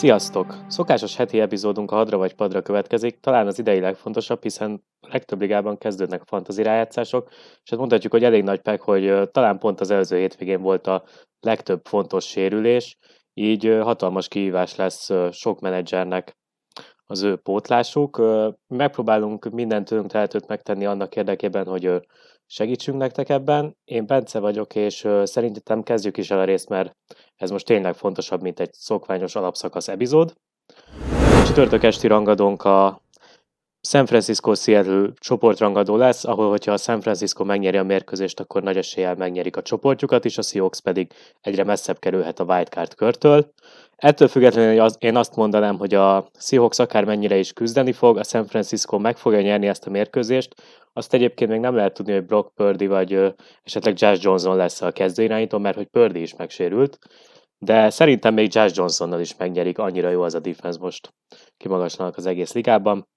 Sziasztok! Szokásos heti epizódunk a hadra vagy padra következik, talán az idei legfontosabb, hiszen a legtöbb ligában kezdődnek a fantazi rájátszások, és hát mondhatjuk, hogy elég nagy pek, hogy talán pont az előző hétvégén volt a legtöbb fontos sérülés, így hatalmas kihívás lesz sok menedzsernek az ő pótlásuk. Megpróbálunk mindent tőlünk tehetőt megtenni annak érdekében, hogy segítsünk nektek ebben. Én Bence vagyok, és szerintem kezdjük is el a részt, mert ez most tényleg fontosabb, mint egy szokványos alapszakasz epizód. A csütörtök esti rangadónk a San Francisco Seattle csoportrangadó lesz, ahol hogyha a San Francisco megnyeri a mérkőzést, akkor nagy eséllyel megnyerik a csoportjukat, és a Seahawks pedig egyre messzebb kerülhet a wildcard körtől. Ettől függetlenül én azt mondanám, hogy a Seahawks akár mennyire is küzdeni fog, a San Francisco meg fogja nyerni ezt a mérkőzést, azt egyébként még nem lehet tudni, hogy Brock Purdy vagy esetleg Josh Johnson lesz a kezdőirányító, mert hogy Purdy is megsérült, de szerintem még Josh Johnsonnal is megnyerik, annyira jó az a defense most kimagaslanak az egész ligában.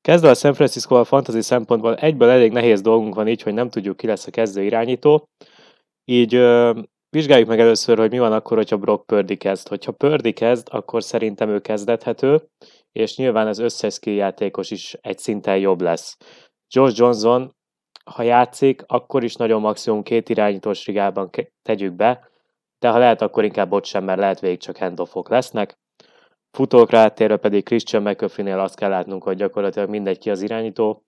Kezdve a San Francisco a fantasy szempontból egyből elég nehéz dolgunk van így, hogy nem tudjuk ki lesz a kezdő irányító, így ö, vizsgáljuk meg először, hogy mi van akkor, hogyha Brock Purdy kezd. Hogyha Purdy kezd, akkor szerintem ő kezdethető, és nyilván az összes skill játékos is egy szinten jobb lesz. Josh Johnson, ha játszik, akkor is nagyon maximum két irányítós rigában tegyük be, de ha lehet, akkor inkább ott sem, mert lehet végig csak handoffok lesznek. Futókra áttérve pedig Christian McAfee-nél azt kell látnunk, hogy gyakorlatilag mindegy ki az irányító,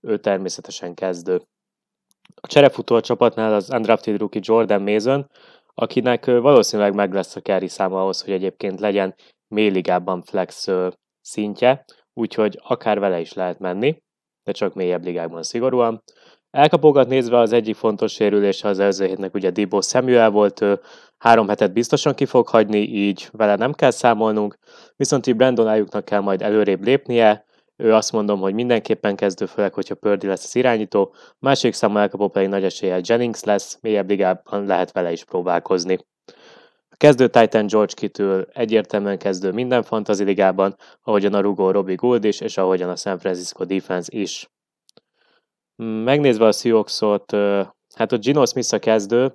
ő természetesen kezdő. A cserefutó a csapatnál az undrafted rookie Jordan Mason, akinek valószínűleg meg lesz a carry száma ahhoz, hogy egyébként legyen mélyligában flex szintje, úgyhogy akár vele is lehet menni, de csak mélyebb ligákban szigorúan. Elkapogat nézve az egyik fontos sérülése az előző hétnek ugye Dibo Samuel volt, ő három hetet biztosan ki fog hagyni, így vele nem kell számolnunk, viszont így Brandon Ayuknak kell majd előrébb lépnie, ő azt mondom, hogy mindenképpen kezdő, főleg, hogyha Pördi lesz az irányító, másik számú elkapó pedig nagy eséllyel Jennings lesz, mélyebb ligában lehet vele is próbálkozni. A kezdő Titan George Kittle egyértelműen kezdő minden fantasy ligában, ahogyan a rugó Robbie Gould is, és ahogyan a San Francisco Defense is. Megnézve a Seahawksot, hát a Gino Smith a kezdő,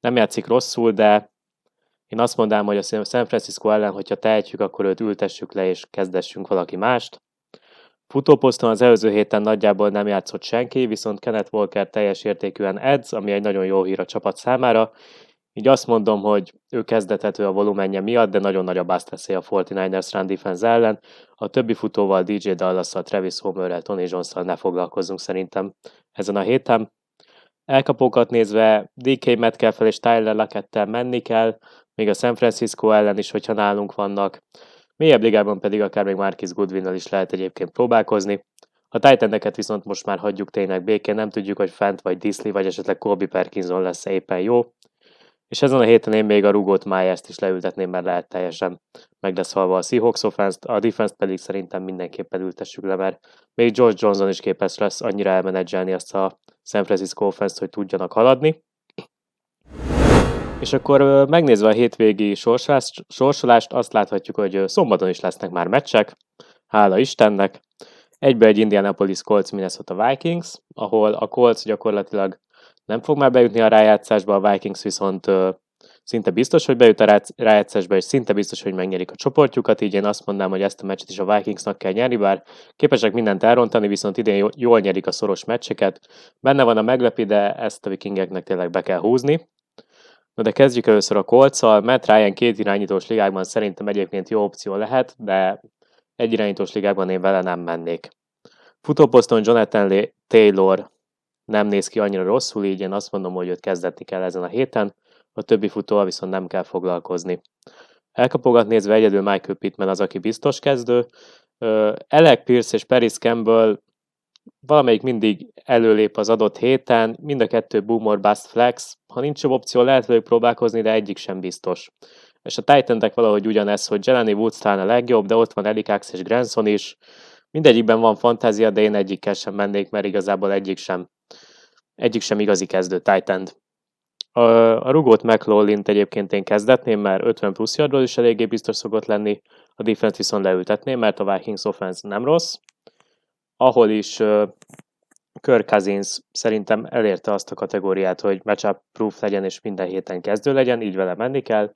nem játszik rosszul, de én azt mondanám, hogy a San Francisco ellen, hogyha tehetjük, akkor őt ültessük le, és kezdessünk valaki mást. Futóposzton az előző héten nagyjából nem játszott senki, viszont Kenneth Walker teljes értékűen edz, ami egy nagyon jó hír a csapat számára, így azt mondom, hogy ő kezdethető a volumenje miatt, de nagyon nagy a bust a 49ers run defense ellen. A többi futóval, DJ dallas Travis Homerrel, Tony jones ne foglalkozunk szerintem ezen a héten. Elkapókat nézve DK metcalf és Tyler Lackettel menni kell, még a San Francisco ellen is, hogyha nálunk vannak. Mélyebb ligában pedig akár még Marcus Goodwinnal is lehet egyébként próbálkozni. A titan viszont most már hagyjuk tényleg békén, nem tudjuk, hogy Fent vagy Disley vagy esetleg Colby Perkinson lesz éppen jó. És ezen a héten én még a rugót Myers-t is leültetném, mert lehet teljesen meg lesz a Seahawks offense a defense pedig szerintem mindenképpen ültessük le, mert még George Johnson is képes lesz annyira elmenedzselni azt a San Francisco offense hogy tudjanak haladni. És akkor megnézve a hétvégi sorsolást, sorsolást, azt láthatjuk, hogy szombaton is lesznek már meccsek, hála Istennek. Egybe egy Indianapolis Colts Minnesota Vikings, ahol a Colts gyakorlatilag nem fog már bejutni a rájátszásba, a Vikings viszont szinte biztos, hogy bejut a rájátszásba, és szinte biztos, hogy megnyerik a csoportjukat, így én azt mondanám, hogy ezt a meccset is a Vikingsnak kell nyerni, bár képesek mindent elrontani, viszont idén jól nyerik a szoros meccseket. Benne van a meglepi, de ezt a vikingeknek tényleg be kell húzni. Na de kezdjük először a kolccal. Matt Ryan két irányítós ligákban szerintem egyébként jó opció lehet, de egy irányítós ligákban én vele nem mennék. Futóposzton Jonathan Taylor nem néz ki annyira rosszul, így én azt mondom, hogy őt kezdetni kell ezen a héten, a többi futóval viszont nem kell foglalkozni. Elkapogat nézve egyedül Michael Pittman az, aki biztos kezdő. Alec Pierce és Paris Campbell valamelyik mindig előlép az adott héten, mind a kettő boom or bust flex. Ha nincs jobb opció, lehet velük próbálkozni, de egyik sem biztos. És a titan valahogy ugyanez, hogy Jelani Woods talán a legjobb, de ott van Elikax és Granson is. Mindegyikben van fantázia, de én egyikkel sem mennék, mert igazából egyik sem egyik sem igazi kezdő titan a, a rugót mclaughlin egyébként én kezdetném, mert 50 plusz yardról is eléggé biztos szokott lenni, a defense viszont leültetném, mert a Vikings offense nem rossz. Ahol is uh, Kirk Cousins szerintem elérte azt a kategóriát, hogy matchup proof legyen és minden héten kezdő legyen, így vele menni kell.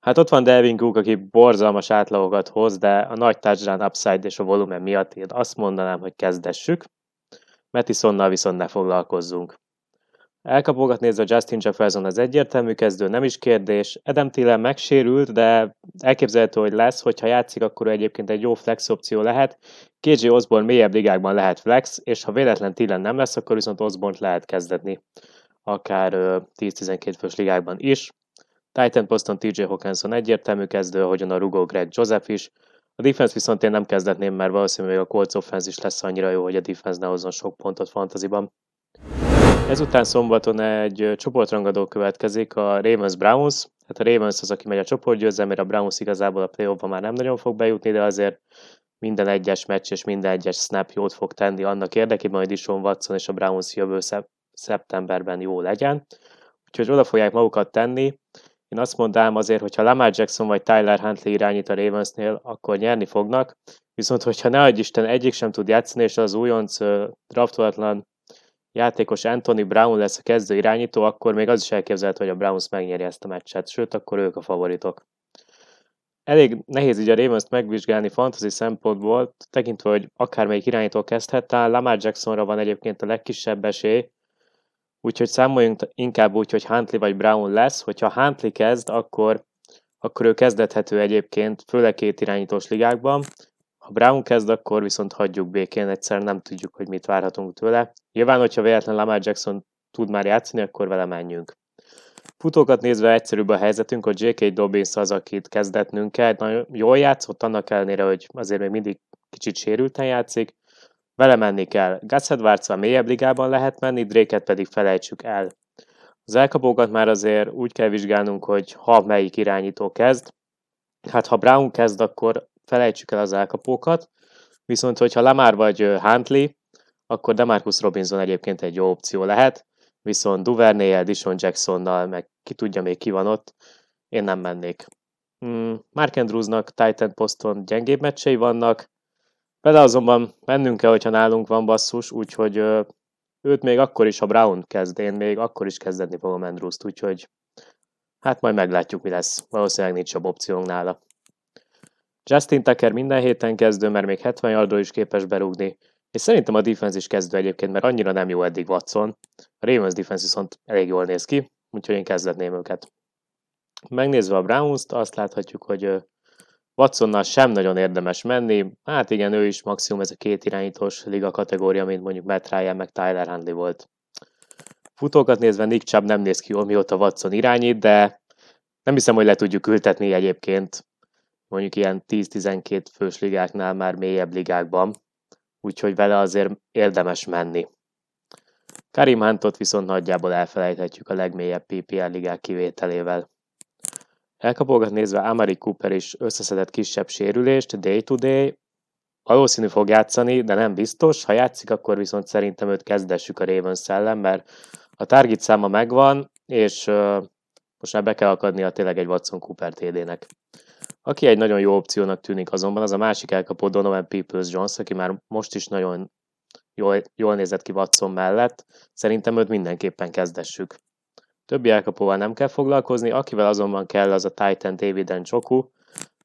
Hát ott van Delvin Cook, aki borzalmas átlagokat hoz, de a nagy touchdown upside és a volumen miatt én azt mondanám, hogy kezdessük. Mattisonnal viszont ne foglalkozzunk. Elkapókat nézve Justin Jefferson az egyértelmű kezdő, nem is kérdés. Adam Thielen megsérült, de elképzelhető, hogy lesz, hogyha játszik, akkor egyébként egy jó flex opció lehet. KJ Osborne mélyebb ligákban lehet flex, és ha véletlen Thielen nem lesz, akkor viszont Osborne lehet kezdetni, akár 10-12 fős ligákban is. Titan poszton TJ Hawkinson egyértelmű kezdő, ahogyan a rugó Greg Joseph is. A defense viszont én nem kezdetném, mert valószínűleg a Colts offense is lesz annyira jó, hogy a defense ne hozzon sok pontot fantaziban. Ezután szombaton egy csoportrangadó következik, a Ravens-Browns. Hát a Ravens az, aki megy a csoportgyőzelmére, a Browns igazából a play már nem nagyon fog bejutni, de azért minden egyes meccs és minden egyes snap jót fog tenni annak érdekében, hogy Dishon Watson és a Browns jövő szeptemberben jó legyen. Úgyhogy oda fogják magukat tenni. Én azt mondám azért, hogyha Lamar Jackson vagy Tyler Huntley irányít a Ravensnél, akkor nyerni fognak. Viszont, hogyha ne adj Isten, egyik sem tud játszani, és az újonc draftolatlan játékos Anthony Brown lesz a kezdő irányító, akkor még az is elképzelhető, hogy a Browns megnyeri ezt a meccset, sőt, akkor ők a favoritok. Elég nehéz így a Ravens-t megvizsgálni fantasy szempontból, tekintve, hogy akármelyik irányító kezdhet, talán Lamar Jacksonra van egyébként a legkisebb esély, úgyhogy számoljunk inkább úgy, hogy Huntley vagy Brown lesz, hogyha Huntley kezd, akkor, akkor ő kezdethető egyébként, főleg két irányítós ligákban, ha Brown kezd, akkor viszont hagyjuk békén, egyszer nem tudjuk, hogy mit várhatunk tőle. Nyilván, hogyha véletlen Lamar Jackson tud már játszani, akkor vele menjünk. Futókat nézve egyszerűbb a helyzetünk, hogy J.K. Dobbins az, akit kezdetnünk kell. Nagyon jól játszott, annak ellenére, hogy azért még mindig kicsit sérülten játszik. Vele menni kell. Gus edwards mélyebb ligában lehet menni, Drake-et pedig felejtsük el. Az elkapókat már azért úgy kell vizsgálnunk, hogy ha melyik irányító kezd. Hát ha Brown kezd, akkor felejtsük el az elkapókat, viszont hogyha Lamar vagy Huntley, akkor Demarcus Robinson egyébként egy jó opció lehet, viszont Duvernay-el, Dishon Jacksonnal, meg ki tudja még ki van ott, én nem mennék. Hmm, Mark Andrewsnak Titan poszton gyengébb meccsei vannak, vele azonban mennünk kell, hogyha nálunk van basszus, úgyhogy őt még akkor is, ha Brown kezd, én még akkor is kezdeni fogom Andrews-t, úgyhogy hát majd meglátjuk, mi lesz. Valószínűleg nincs jobb opciónk nála. Justin Tucker minden héten kezdő, mert még 70 yardról is képes berúgni, és szerintem a defense is kezdő egyébként, mert annyira nem jó eddig Watson. A Ravens defense viszont elég jól néz ki, úgyhogy én kezdetném őket. Megnézve a Browns-t, azt láthatjuk, hogy Watsonnal sem nagyon érdemes menni. Hát igen, ő is maximum ez a két irányítós liga kategória, mint mondjuk Matt Ryan meg Tyler Handley volt. Futókat nézve Nick Chubb nem néz ki jól, mióta Watson irányít, de nem hiszem, hogy le tudjuk ültetni egyébként mondjuk ilyen 10-12 fős ligáknál már mélyebb ligákban, úgyhogy vele azért érdemes menni. Karim Huntot viszont nagyjából elfelejthetjük a legmélyebb PPL ligák kivételével. Elkapolgat nézve Amari Cooper is összeszedett kisebb sérülést day-to-day, valószínű fog játszani, de nem biztos. Ha játszik, akkor viszont szerintem őt kezdessük a Ravens szellem, mert a target száma megvan, és uh, most már be kell akadnia tényleg egy Watson Cooper TD-nek. Aki egy nagyon jó opciónak tűnik azonban, az a másik elkapó Donovan Peoples-Jones, aki már most is nagyon jól, jól nézett ki Watson mellett. Szerintem őt mindenképpen kezdessük. Többi elkapóval nem kell foglalkozni, akivel azonban kell az a Titan David Njoku.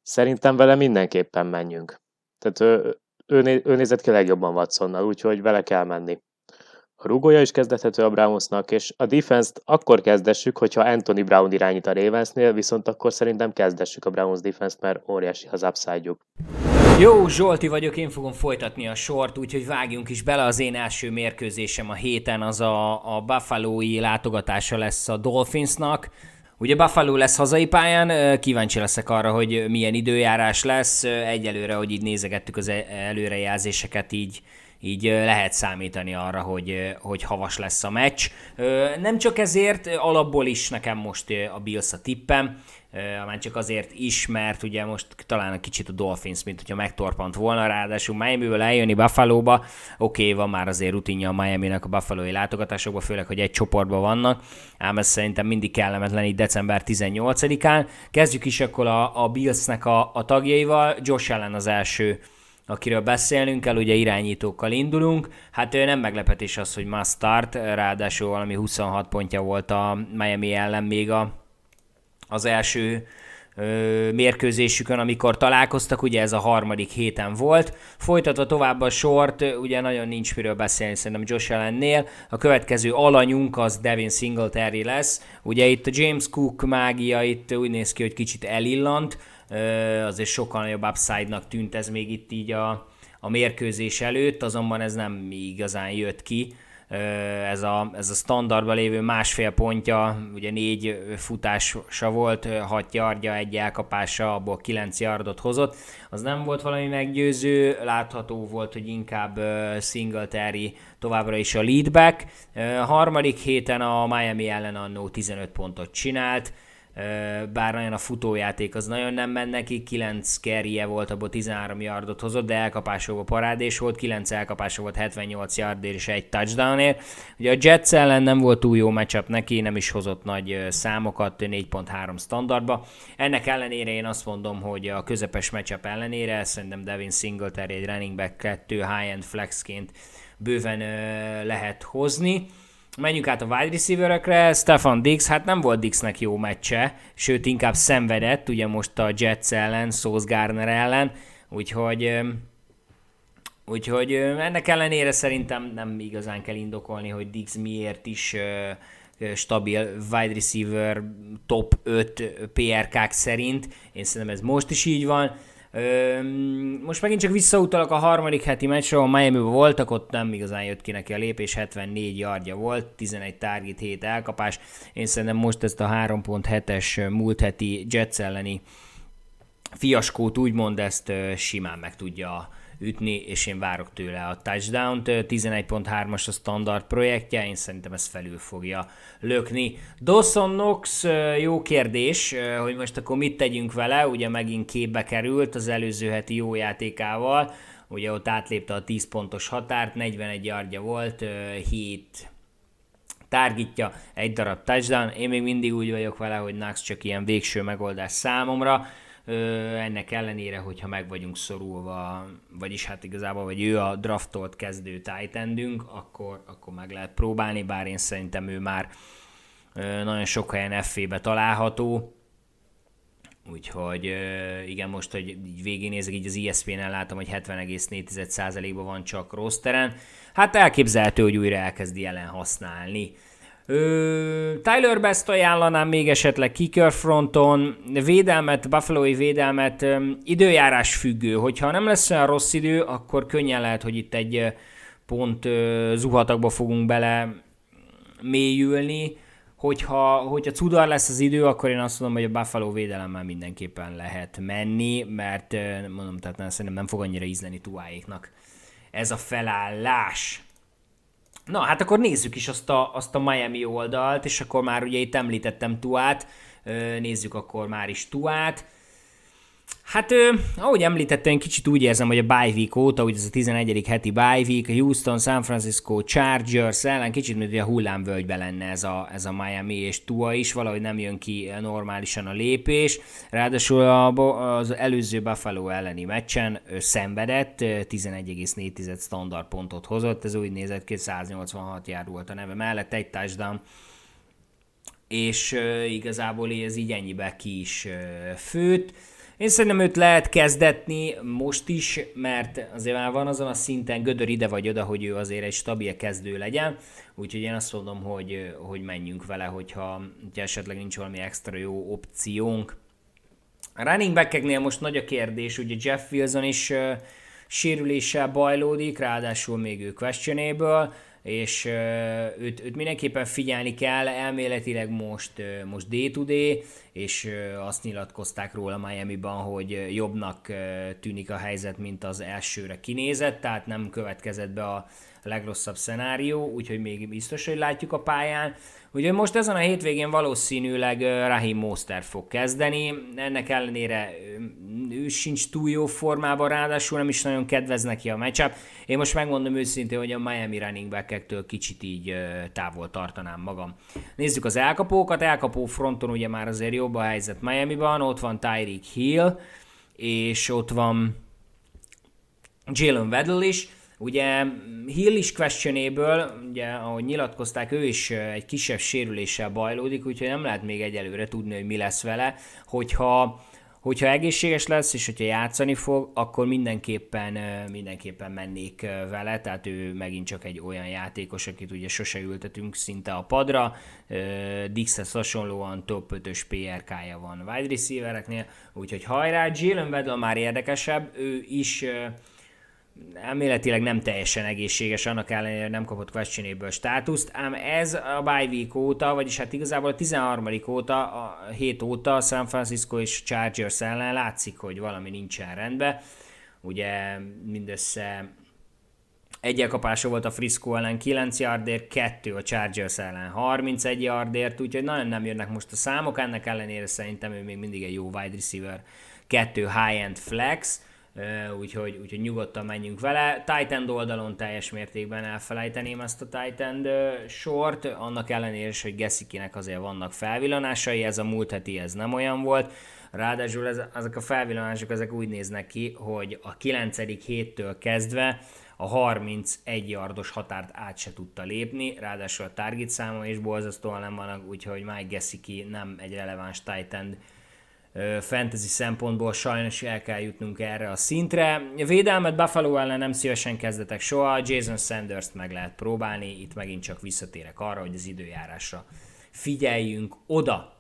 Szerintem vele mindenképpen menjünk. Tehát ő, ő, ő nézett ki legjobban Watsonnal, úgyhogy vele kell menni. A rugója is kezdethető a Brownsnak, és a defense-t akkor kezdessük, hogyha Anthony Brown irányít a Ravensnél, viszont akkor szerintem kezdessük a Browns defense-t, mert óriási az upside. Jó, Zsolti vagyok, én fogom folytatni a sort, úgyhogy vágjunk is bele. Az én első mérkőzésem a héten az a, a Buffalo-i látogatása lesz a Dolphinsnak. Ugye Buffalo lesz hazai pályán, kíváncsi leszek arra, hogy milyen időjárás lesz. Egyelőre, hogy így nézegettük az e-, előrejelzéseket, így így lehet számítani arra, hogy, hogy havas lesz a meccs. Nem csak ezért, alapból is nekem most a Bills a tippem, már csak azért is, mert ugye most talán egy kicsit a Dolphins, mint hogyha megtorpant volna, ráadásul Miami-ből eljönni Buffalo-ba, oké, okay, van már azért rutinja a Miami-nak a Buffalo-i látogatásokban, főleg, hogy egy csoportban vannak, ám ez szerintem mindig kellemetlen így december 18-án. Kezdjük is akkor a, a Bills-nek a, a tagjaival, Josh Allen az első akiről beszélnünk kell, ugye irányítókkal indulunk. Hát ő nem meglepetés az, hogy must start, ráadásul valami 26 pontja volt a Miami ellen még a, az első mérkőzésükön, amikor találkoztak, ugye ez a harmadik héten volt. Folytatva tovább a sort, ugye nagyon nincs miről beszélni szerintem Josh Allennél. A következő alanyunk az Devin Singletary lesz. Ugye itt a James Cook mágia itt úgy néz ki, hogy kicsit elillant, azért sokkal nagyobb upside-nak tűnt ez még itt így a, a mérkőzés előtt, azonban ez nem igazán jött ki. Ez a, ez a standardban lévő másfél pontja, ugye négy futása volt, hat yardja, egy elkapása, abból kilenc yardot hozott, az nem volt valami meggyőző, látható volt, hogy inkább Singletary továbbra is a leadback. Harmadik héten a Miami ellen annó 15 pontot csinált, bár nagyon a futójáték az nagyon nem ment neki, 9 kerje volt, abból 13 yardot hozott, de elkapásokból parádés volt, 9 elkapása volt 78 yardért és egy touchdownért. Ugye a Jets ellen nem volt túl jó matchup neki, nem is hozott nagy számokat, 4.3 standardba. Ennek ellenére én azt mondom, hogy a közepes matchup ellenére szerintem Devin Singletary egy running back 2 high-end flexként bőven lehet hozni. Menjünk át a wide receiverekre, Stefan Dix, hát nem volt Dixnek jó meccse, sőt inkább szenvedett, ugye most a Jets ellen, Sauce Garner ellen, úgyhogy Úgyhogy ennek ellenére szerintem nem igazán kell indokolni, hogy Dix miért is stabil wide receiver top 5 PRK-k szerint. Én szerintem ez most is így van most megint csak visszautalak a harmadik heti meccsre, ahol miami voltak, ott nem igazán jött ki neki a lépés, 74 yardja volt, 11 target, 7 elkapás. Én szerintem most ezt a 3.7-es múlt heti Jets elleni fiaskót úgymond ezt simán meg tudja ütni, és én várok tőle a touchdown-t. 11.3-as a standard projektje, én szerintem ez felül fogja lökni. Dawson Knox, jó kérdés, hogy most akkor mit tegyünk vele, ugye megint képbe került az előző heti jó játékával, ugye ott átlépte a 10 pontos határt, 41 yardja volt, 7 targetja, egy darab touchdown. Én még mindig úgy vagyok vele, hogy Knox csak ilyen végső megoldás számomra ennek ellenére, hogyha meg vagyunk szorulva, vagyis hát igazából, vagy ő a draftolt kezdő titan akkor, akkor meg lehet próbálni, bár én szerintem ő már nagyon sok helyen FV-be található, Úgyhogy igen, most, hogy így végignézek, így az ESPN-en látom, hogy 70,4%-ban van csak rosteren. Hát elképzelhető, hogy újra elkezdi ellen használni. Ö, Tyler Best ajánlanám még esetleg kicker fronton, védelmet, buffalo védelmet, időjárás függő, hogyha nem lesz olyan rossz idő, akkor könnyen lehet, hogy itt egy pont ö, zuhatagba fogunk bele mélyülni, hogyha, hogyha cudar lesz az idő, akkor én azt mondom, hogy a Buffalo védelemmel mindenképpen lehet menni, mert mondom, tehát nem, szerintem nem fog annyira ízleni tuáéknak ez a felállás. Na, hát akkor nézzük is azt a, azt a Miami oldalt, és akkor már ugye itt említettem Tuát, nézzük akkor már is Tuát. Hát, ahogy említettem, kicsit úgy érzem, hogy a bye week óta, ugye ez a 11. heti bye week, a Houston, San Francisco, Chargers ellen kicsit, mint a hullámvölgybe lenne ez a, ez a Miami és Tua is, valahogy nem jön ki normálisan a lépés. Ráadásul az előző Buffalo elleni meccsen szenvedett, 11,4 standard pontot hozott, ez úgy nézett ki, 186 jár volt a neve mellett, egy touchdown, és igazából ez így ennyibe ki is főtt. Én szerintem őt lehet kezdetni most is, mert azért már van azon a szinten gödör ide vagy oda, hogy ő azért egy stabil kezdő legyen, úgyhogy én azt mondom, hogy, hogy menjünk vele, hogyha, hogyha esetleg nincs valami extra jó opciónk. A running back most nagy a kérdés, ugye Jeff Wilson is uh, sérüléssel bajlódik, ráadásul még ő questionable, és őt, őt mindenképpen figyelni kell, elméletileg most, most day-to-day, és azt nyilatkozták róla Miami-ban, hogy jobbnak tűnik a helyzet, mint az elsőre kinézett, tehát nem következett be a legrosszabb szenárió, úgyhogy még biztos, hogy látjuk a pályán. Ugye most ezen a hétvégén valószínűleg Rahim Mostert fog kezdeni, ennek ellenére ő sincs túl jó formában, ráadásul nem is nagyon kedvez neki a matchup. Én most megmondom őszintén, hogy a Miami running back kicsit így távol tartanám magam. Nézzük az elkapókat, elkapó fronton ugye már azért jobb a helyzet Miami-ban, ott van Tyreek Hill, és ott van Jalen Weddle is, Ugye Hill is questionable, ugye ahogy nyilatkozták, ő is egy kisebb sérüléssel bajlódik, úgyhogy nem lehet még egyelőre tudni, hogy mi lesz vele. Hogyha hogyha egészséges lesz, és hogyha játszani fog, akkor mindenképpen, mindenképpen mennék vele, tehát ő megint csak egy olyan játékos, akit ugye sose ültetünk szinte a padra, Dixhez hasonlóan top 5-ös PRK-ja van wide receivereknél, úgyhogy hajrá, Jalen Weddle már érdekesebb, ő is elméletileg nem teljesen egészséges, annak ellenére nem kapott questionable státuszt, ám ez a bye week óta, vagyis hát igazából a 13. óta, a hét óta a San Francisco és Chargers ellen látszik, hogy valami nincsen rendben. Ugye mindössze egy elkapása volt a Frisco ellen 9 yardért, kettő a Chargers ellen 31 yardért, úgyhogy nagyon nem jönnek most a számok, ennek ellenére szerintem ő még mindig egy jó wide receiver, kettő high-end flex, úgyhogy, úgyhogy nyugodtan menjünk vele. Titan oldalon teljes mértékben elfelejteném ezt a Titan sort, annak ellenére is, hogy Gessikinek azért vannak felvillanásai, ez a múlt heti ez nem olyan volt. Ráadásul ez, ezek a felvillanások ezek úgy néznek ki, hogy a 9. héttől kezdve a 31 yardos határt át se tudta lépni, ráadásul a target száma is borzasztóan nem vannak, úgyhogy Mike Gesicki nem egy releváns Titan fantasy szempontból sajnos el kell jutnunk erre a szintre. Védelmet Buffalo ellen nem szívesen kezdetek soha, Jason Sanders-t meg lehet próbálni, itt megint csak visszatérek arra, hogy az időjárásra figyeljünk oda.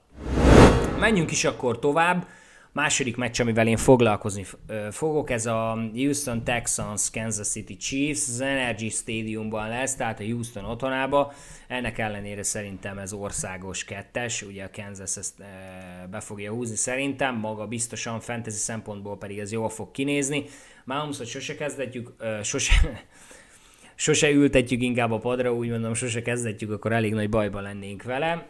Menjünk is akkor tovább. Második meccs, amivel én foglalkozni fogok, ez a Houston Texans Kansas City Chiefs, az Energy Stadiumban lesz, tehát a Houston otthonába. Ennek ellenére szerintem ez országos kettes, ugye a Kansas ezt be fogja húzni szerintem, maga biztosan fantasy szempontból pedig ez jól fog kinézni. Hogy sose kezdetjük, sose, sose ültetjük inkább a padra, úgy mondom, sose kezdetjük, akkor elég nagy bajban lennénk vele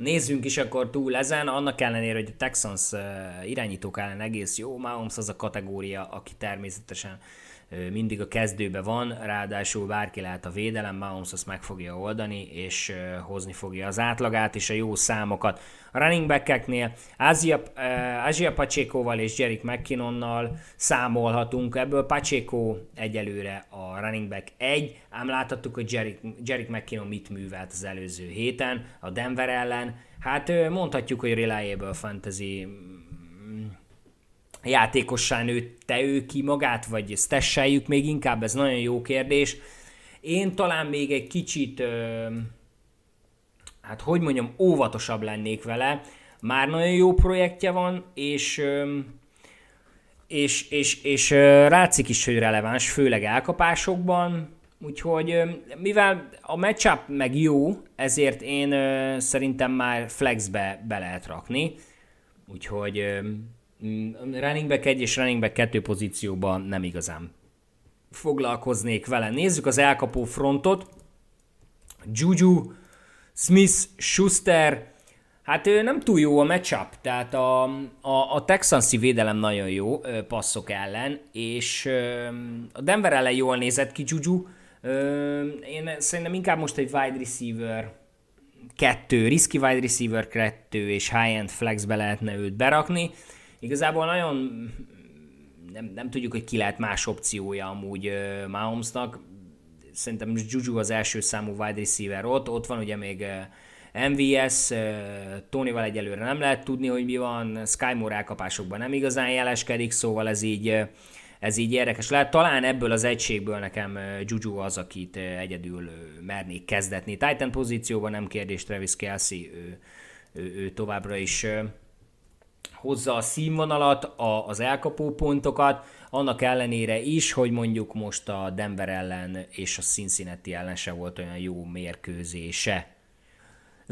nézzünk is akkor túl ezen, annak ellenére, hogy a Texans irányítók ellen egész jó, Mahomes az a kategória, aki természetesen mindig a kezdőbe van, ráadásul bárki lehet a védelem, Mahomes azt meg fogja oldani, és hozni fogja az átlagát és a jó számokat. A running back-eknél Ázia, Ázia Pacheco-val és Jerick McKinnonnal számolhatunk, ebből Pacheco egyelőre a running back egy, ám láthattuk, hogy Jerick, Jerick McKinnon mit művelt az előző héten a Denver ellen. Hát mondhatjuk, hogy reliable fantasy játékossá nőtte ő ki magát, vagy stesseljük még inkább, ez nagyon jó kérdés. Én talán még egy kicsit, hát hogy mondjam, óvatosabb lennék vele. Már nagyon jó projektje van, és és, és, és rátszik is, hogy releváns, főleg elkapásokban, úgyhogy mivel a matchup meg jó, ezért én szerintem már flexbe be lehet rakni, úgyhogy running back 1 és running back 2 pozícióban nem igazán foglalkoznék vele. Nézzük az elkapó frontot. Juju, Smith, Schuster, Hát nem túl jó a matchup, tehát a, a, a Texansi védelem nagyon jó passzok ellen, és a Denver ellen jól nézett ki Juju. Én szerintem inkább most egy wide receiver kettő, risky wide receiver kettő és high-end flexbe lehetne őt berakni. Igazából nagyon nem, nem tudjuk, hogy ki lehet más opciója amúgy uh, Mahomesnak. Szerintem Juju az első számú wide receiver ott, ott van ugye még uh, MVS, uh, Tonyval egyelőre nem lehet tudni, hogy mi van, Sky Moore elkapásokban nem igazán jeleskedik, szóval ez így, uh, ez így érdekes lehet. Talán ebből az egységből nekem Juju az, akit egyedül mernék kezdetni. Titan pozícióban nem kérdés Travis Kelsey, ő, ő, ő továbbra is hozza a színvonalat, a, az elkapó pontokat, annak ellenére is, hogy mondjuk most a Denver ellen és a Cincinnati ellen se volt olyan jó mérkőzése.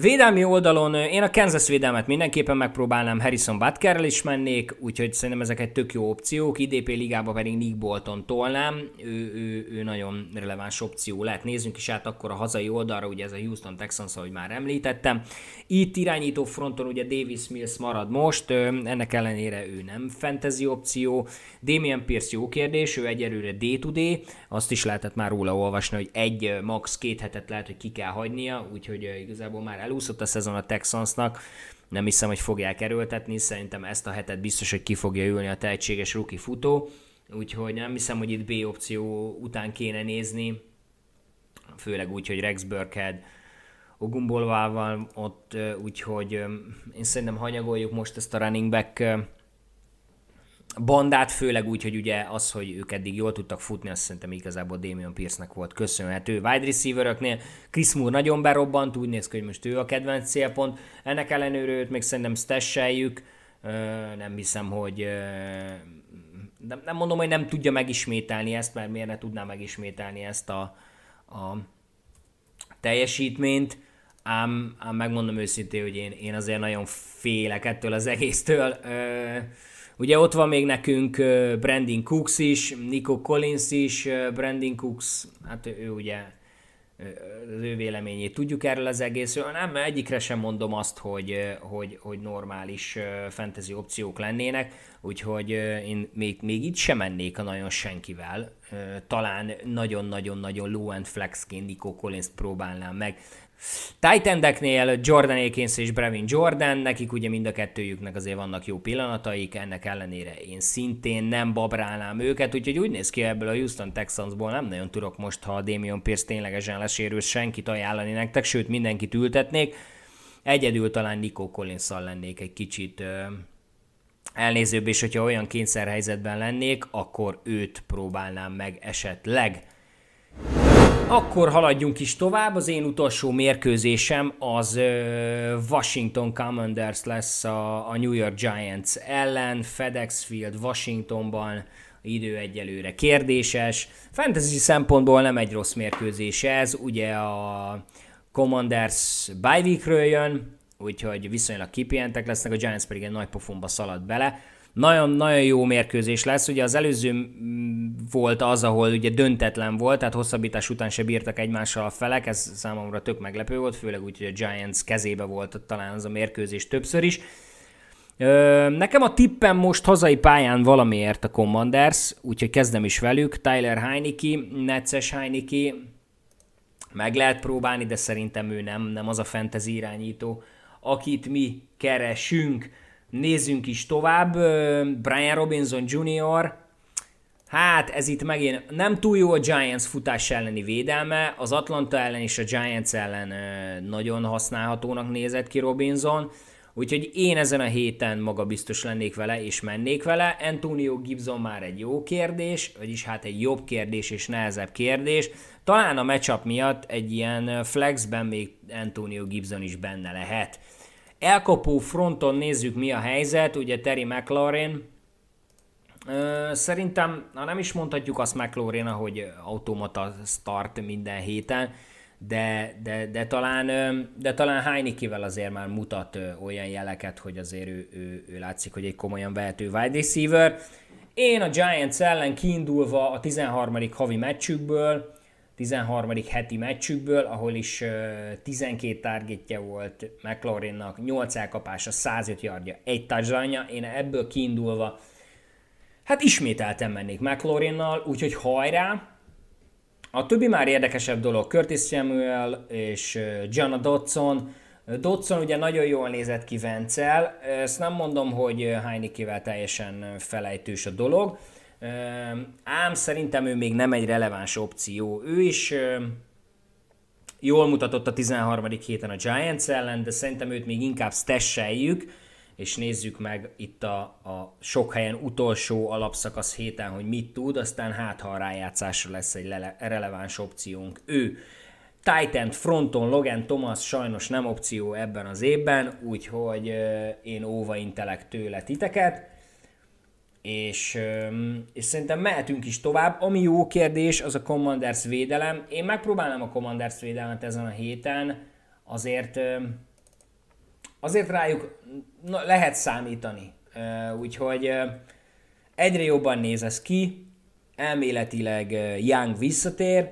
Védelmi oldalon én a Kansas védelmet mindenképpen megpróbálnám, Harrison Butkerrel is mennék, úgyhogy szerintem ezek egy tök jó opciók, IDP ligába pedig Nick Bolton tolnám, ő, ő, ő nagyon releváns opció lehet. Nézzünk is át akkor a hazai oldalra, ugye ez a Houston Texans, ahogy már említettem. Itt irányító fronton ugye Davis Mills marad most, ennek ellenére ő nem fantasy opció. Damian Pierce jó kérdés, ő egyelőre D2D, azt is lehetett már róla olvasni, hogy egy max két hetet lehet, hogy ki kell hagynia, úgyhogy igazából már elúszott a szezon a Texansnak, nem hiszem, hogy fogják erőltetni, szerintem ezt a hetet biztos, hogy ki fogja ülni a tehetséges rookie futó. úgyhogy nem hiszem, hogy itt B opció után kéne nézni, főleg úgy, hogy Rex Burkhead Ogumbolvával ott, úgyhogy én szerintem hanyagoljuk most ezt a running back bandát, főleg úgy, hogy ugye az, hogy ők eddig jól tudtak futni, azt szerintem igazából Damian Pierce-nek volt köszönhető. Wide receiver Chris Moore nagyon berobbant, úgy néz ki, hogy most ő a kedvenc célpont. Ennek ellenőre őt még szerintem stesseljük, nem hiszem, hogy nem, nem mondom, hogy nem tudja megismételni ezt, mert miért ne tudná megismételni ezt a, a teljesítményt, ám, ám megmondom őszintén, hogy én, én azért nagyon félek ettől az egésztől. Ugye ott van még nekünk Brandon Cooks is, Nico Collins is, Brandon Cooks, hát ő ugye az ő véleményét tudjuk erről az egészről. Nem, egyikre sem mondom azt, hogy, hogy, hogy normális fantasy opciók lennének, úgyhogy én még, még itt sem mennék a nagyon senkivel. Talán nagyon-nagyon-nagyon low end flexként Nico Collins próbálnám meg. Titan-deknél Jordan Akins és Brevin Jordan, nekik ugye mind a kettőjüknek azért vannak jó pillanataik, ennek ellenére én szintén nem babrálnám őket, úgyhogy úgy néz ki ebből a Houston Texansból nem nagyon tudok most, ha a Damian Pierce ténylegesen lesérül, senkit ajánlani nektek, sőt mindenkit ültetnék. Egyedül talán Nico collins lennék egy kicsit ö, elnézőbb, és hogyha olyan kényszerhelyzetben lennék, akkor őt próbálnám meg esetleg. Akkor haladjunk is tovább. Az én utolsó mérkőzésem az Washington Commanders lesz a, New York Giants ellen, FedEx Field, Washingtonban idő egyelőre kérdéses. Fantasy szempontból nem egy rossz mérkőzés ez, ugye a Commanders bye jön, úgyhogy viszonylag kipihentek lesznek, a Giants pedig egy nagy pofonba szaladt bele. Nagyon-nagyon jó mérkőzés lesz. Ugye az előző mm, volt az, ahol ugye döntetlen volt, tehát hosszabbítás után se bírtak egymással a felek, ez számomra tök meglepő volt, főleg úgy, hogy a Giants kezébe volt talán az a mérkőzés többször is. Nekem a tippem most hazai pályán valamiért a Commanders, úgyhogy kezdem is velük. Tyler Heineke, Netces Heineke, meg lehet próbálni, de szerintem ő nem, nem az a fantasy irányító, akit mi keresünk. Nézzünk is tovább. Brian Robinson Jr. Hát ez itt megint nem túl jó a Giants futás elleni védelme, az Atlanta ellen és a Giants ellen nagyon használhatónak nézett ki Robinson, úgyhogy én ezen a héten maga biztos lennék vele és mennék vele. Antonio Gibson már egy jó kérdés, vagyis hát egy jobb kérdés és nehezebb kérdés. Talán a matchup miatt egy ilyen flexben még Antonio Gibson is benne lehet. Elkapó fronton nézzük mi a helyzet, ugye Terry McLaurin, Szerintem, ha nem is mondhatjuk azt McLaurin, hogy automata start minden héten, de, de, de talán, de talán Heinekivel azért már mutat olyan jeleket, hogy azért ő, ő, ő látszik, hogy egy komolyan vehető wide receiver. Én a Giants ellen kiindulva a 13. havi meccsükből 13. heti meccsükből, ahol is 12 targetje volt McLaurinnak, 8 elkapása, 105 yardja, egy touchdownja. Én ebből kiindulva, hát ismételtem mennék McLaurinnal, úgyhogy hajrá! A többi már érdekesebb dolog, Curtis Samuel és Gianna Dodson. Dodson ugye nagyon jól nézett ki Vencel, ezt nem mondom, hogy Heinekével teljesen felejtős a dolog, ám szerintem ő még nem egy releváns opció. Ő is jól mutatott a 13. héten a Giants ellen, de szerintem őt még inkább stesseljük, és nézzük meg itt a, a sok helyen utolsó alapszakasz héten, hogy mit tud, aztán hát ha a rájátszásra lesz egy lele, releváns opciónk. Ő Titan fronton Logan Thomas sajnos nem opció ebben az évben, úgyhogy én óva intelek tőle titeket és, és szerintem mehetünk is tovább. Ami jó kérdés, az a Commanders védelem. Én megpróbálnám a Commanders védelmet ezen a héten, azért azért rájuk na, lehet számítani. Úgyhogy egyre jobban néz ez ki, elméletileg Young visszatér,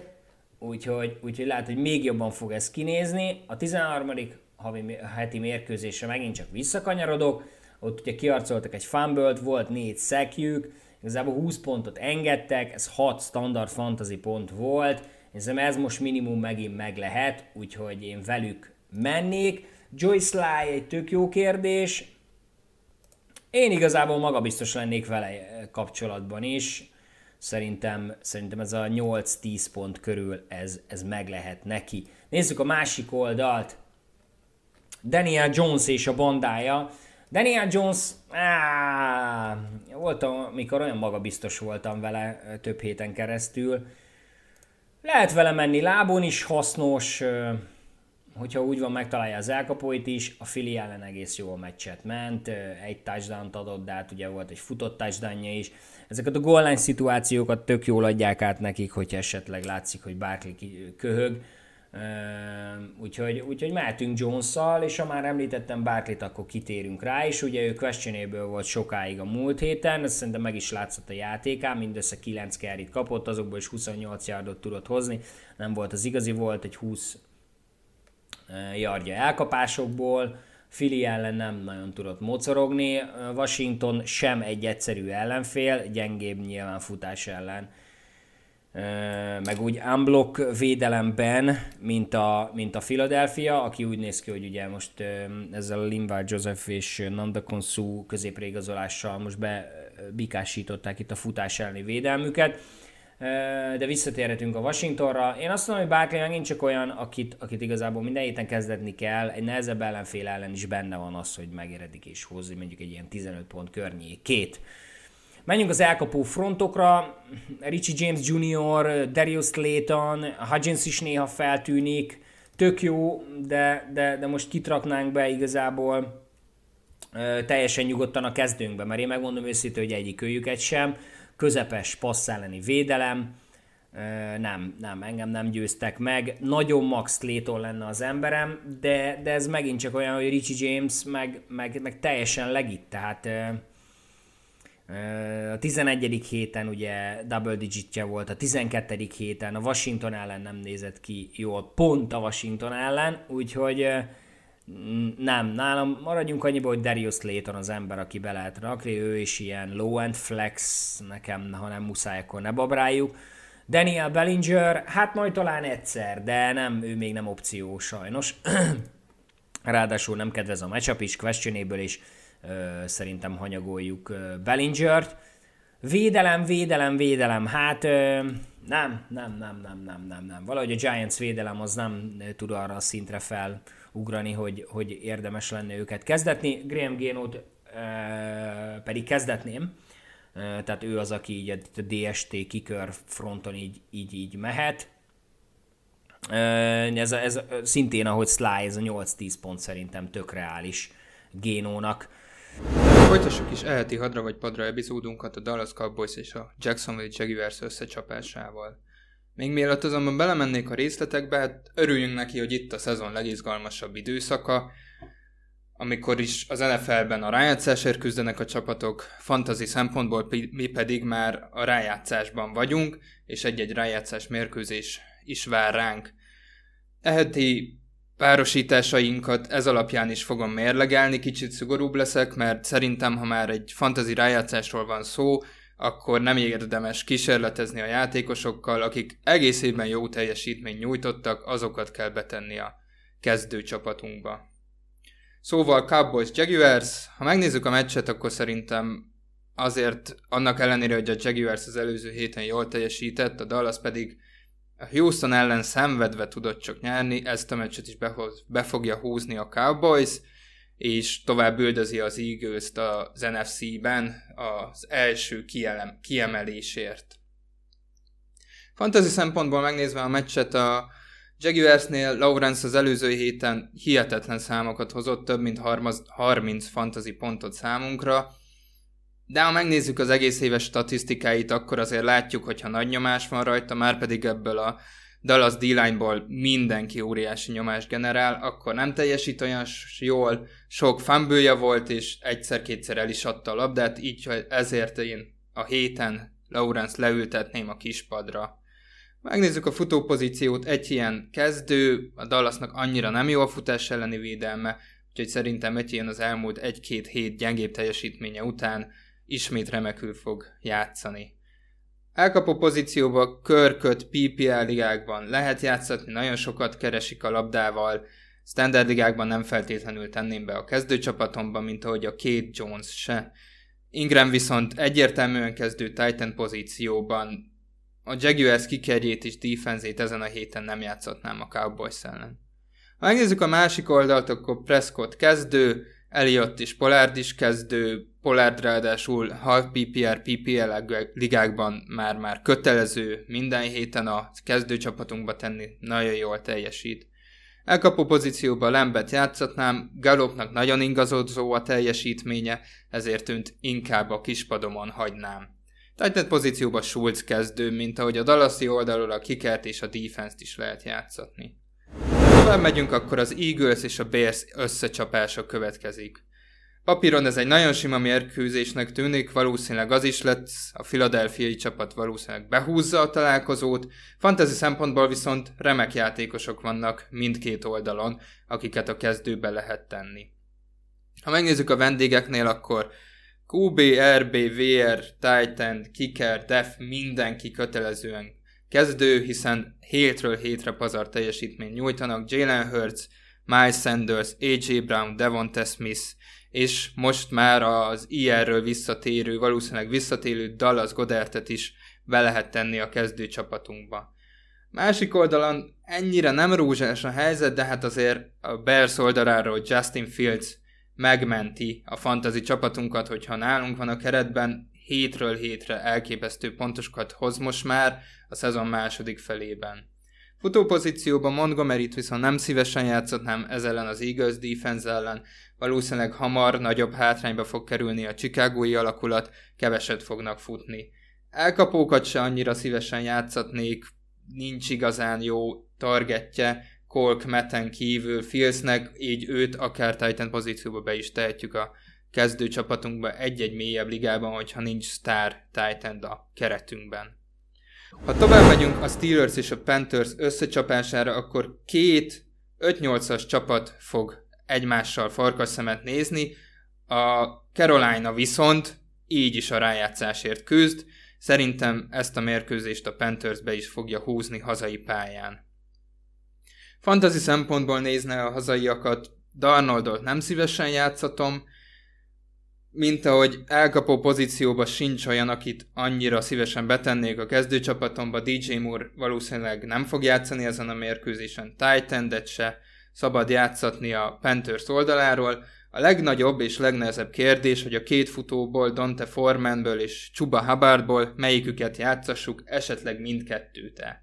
úgyhogy, úgyhogy lehet, hogy még jobban fog ez kinézni. A 13. havi heti mérkőzésre megint csak visszakanyarodok, ott ugye kiarcoltak egy fumble volt négy szekjük, igazából 20 pontot engedtek, ez 6 standard fantasy pont volt, hiszem ez most minimum megint meg lehet, úgyhogy én velük mennék. Joy Sly egy tök jó kérdés, én igazából magabiztos lennék vele kapcsolatban is. Szerintem, szerintem ez a 8-10 pont körül ez, ez meg lehet neki. Nézzük a másik oldalt. Daniel Jones és a bandája. Daniel Jones, voltam, amikor olyan magabiztos voltam vele több héten keresztül. Lehet vele menni lábon is hasznos, hogyha úgy van, megtalálja az elkapóit is, a Fili ellen egész jól meccset ment, egy touchdown adott, de hát ugye volt egy futott touchdown is. Ezeket a goal line szituációkat tök jól adják át nekik, hogyha esetleg látszik, hogy Barkley köhög. Úgyhogy, úgyhogy mehetünk jones és ha már említettem Barkley-t, akkor kitérünk rá, és ugye ő questionable volt sokáig a múlt héten, ez szerintem meg is látszott a játékán, mindössze 9 carry kapott, azokból is 28 yardot tudott hozni, nem volt az igazi, volt egy 20 yardja elkapásokból, Fili ellen nem nagyon tudott mocorogni, Washington sem egy egyszerű ellenfél, gyengébb nyilván futás ellen meg úgy unblock védelemben, mint a, mint a Philadelphia, aki úgy néz ki, hogy ugye most ezzel a Linval Joseph és Nanda Konsu középrigazolással most bebikásították itt a futás elleni védelmüket, de visszatérhetünk a Washingtonra. Én azt mondom, hogy Barkley megint csak olyan, akit, akit igazából minden héten kezdetni kell, egy nehezebb ellenfél ellen is benne van az, hogy megéredik és hozni mondjuk egy ilyen 15 pont környékét. két Menjünk az elkapó frontokra. Richie James Jr., Darius Slayton, Hudgens is néha feltűnik. Tök jó, de, de, de most kitraknánk be igazából teljesen nyugodtan a kezdőnkbe, mert én megmondom őszintén, hogy egyik őjüket sem. Közepes passz elleni védelem, nem, nem, engem nem győztek meg. Nagyon Max Slayton lenne az emberem, de, de ez megint csak olyan, hogy Richie James meg, meg, meg teljesen legit, tehát a 11. héten ugye double digitje volt, a 12. héten a Washington ellen nem nézett ki jól, pont a Washington ellen, úgyhogy nem, nálam maradjunk annyiból, hogy Darius Layton az ember, aki be lehet rakni, ő is ilyen low end flex, nekem, ha nem muszáj, akkor ne babráljuk. Daniel Bellinger, hát majd talán egyszer, de nem, ő még nem opció sajnos. Ráadásul nem kedvez a matchup is, questionable is, szerintem hanyagoljuk Bellingert. Védelem, védelem, védelem, hát nem, nem, nem, nem, nem, nem, nem. Valahogy a Giants védelem az nem tud arra a szintre felugrani, hogy, hogy érdemes lenne őket kezdetni. Graham Génót pedig kezdetném, tehát ő az, aki így a DST kikör fronton így, így, így mehet. Ez, ez szintén, ahogy Sly, ez a 8-10 pont szerintem tök reális Génónak. Folytassuk is eheti hadra vagy padra epizódunkat a Dallas Cowboys és a Jacksonville Jaguars összecsapásával. Még mielőtt azonban belemennék a részletekbe, hát örüljünk neki, hogy itt a szezon legizgalmasabb időszaka, amikor is az NFL-ben a rájátszásért küzdenek a csapatok, fantazi szempontból mi pedig már a rájátszásban vagyunk, és egy-egy rájátszás mérkőzés is vár ránk. Eheti párosításainkat ez alapján is fogom mérlegelni, kicsit szigorúbb leszek, mert szerintem, ha már egy fantazi rájátszásról van szó, akkor nem érdemes kísérletezni a játékosokkal, akik egész évben jó teljesítményt nyújtottak, azokat kell betenni a kezdő csapatunkba. Szóval Cowboys Jaguars, ha megnézzük a meccset, akkor szerintem azért annak ellenére, hogy a Jaguars az előző héten jól teljesített, a Dallas pedig Houston ellen szenvedve tudott csak nyerni, ezt a meccset is behoz, be fogja húzni a Cowboys, és tovább üldözi az eagles az NFC-ben az első kielem, kiemelésért. Fantasy szempontból megnézve a meccset a Jaguarsnél Lawrence az előző héten hihetetlen számokat hozott, több mint 30 fantasy pontot számunkra, de ha megnézzük az egész éves statisztikáit, akkor azért látjuk, hogyha nagy nyomás van rajta, már pedig ebből a Dallas D-line-ból mindenki óriási nyomást generál, akkor nem teljesít olyan jól, sok fumble volt, és egyszer-kétszer el is adta a labdát, így ezért én a héten Lawrence leültetném a kispadra. Megnézzük a futópozíciót, egy ilyen kezdő, a Dallasnak annyira nem jó a futás elleni védelme, úgyhogy szerintem egy ilyen az elmúlt egy-két hét gyengébb teljesítménye után ismét remekül fog játszani. Elkapó pozícióba körköt PPL ligákban lehet játszatni, nagyon sokat keresik a labdával, standard ligákban nem feltétlenül tenném be a kezdőcsapatomba, mint ahogy a két Jones se. Ingram viszont egyértelműen kezdő Titan pozícióban, a Jaguars kikerjét és defenzét ezen a héten nem játszhatnám a Cowboys ellen. Ha megnézzük a másik oldalt, akkor Prescott kezdő, Elliott és Pollard is kezdő, Pollard ráadásul half PPR, PPL ligákban már-már kötelező minden héten a kezdőcsapatunkba tenni, nagyon jól teljesít. Elkapó pozícióban Lembet játszatnám, Galopnak nagyon ingazódzó a teljesítménye, ezért őnt inkább a kispadomon hagynám. Titan pozícióban Schulz kezdő, mint ahogy a Dallasi oldalról a kikert és a defense-t is lehet játszatni. Tovább megyünk, akkor az Eagles és a Bears összecsapása következik. Papíron ez egy nagyon sima mérkőzésnek tűnik, valószínűleg az is lett, a filadelfiai csapat valószínűleg behúzza a találkozót, fantasy szempontból viszont remek játékosok vannak mindkét oldalon, akiket a kezdőbe lehet tenni. Ha megnézzük a vendégeknél, akkor QB, RB, VR, Titan, Kicker, Def, mindenki kötelezően kezdő, hiszen hétről hétre pazar teljesítmény nyújtanak. Jalen Hurts, Miles Sanders, AJ Brown, Devonta Smith, és most már az IR-ről visszatérő, valószínűleg visszatérő Dallas Godertet is be lehet tenni a kezdő csapatunkba. Másik oldalon ennyire nem rózsás a helyzet, de hát azért a Bears oldaláról Justin Fields megmenti a fantazi csapatunkat, hogyha nálunk van a keretben, hétről hétre elképesztő pontosokat hoz most már a szezon második felében. Futópozícióban Montgomery-t viszont nem szívesen játszhatnám ez ellen az Eagles defense ellen, valószínűleg hamar nagyobb hátrányba fog kerülni a Chicagói alakulat, keveset fognak futni. Elkapókat se annyira szívesen játszatnék, nincs igazán jó targetje, Kolk Meten kívül Filsnek, így őt akár Titan pozícióba be is tehetjük a kezdő csapatunkba egy-egy mélyebb ligában, hogyha nincs Star Titan a keretünkben. Ha tovább megyünk a Steelers és a Panthers összecsapására, akkor két 5-8-as csapat fog egymással farkas szemet nézni, a Carolina viszont így is a rájátszásért küzd, szerintem ezt a mérkőzést a Panthers be is fogja húzni hazai pályán. Fantasy szempontból nézne a hazaiakat, Darnoldot nem szívesen játszatom, mint ahogy elkapó pozícióba sincs olyan, akit annyira szívesen betennék a kezdőcsapatomba, DJ Moore valószínűleg nem fog játszani ezen a mérkőzésen, Titan, se szabad játszatni a Panthers oldaláról. A legnagyobb és legnehezebb kérdés, hogy a két futóból, Dante Formanből és Chuba Hubbardból melyiküket játszassuk, esetleg mindkettőt-e.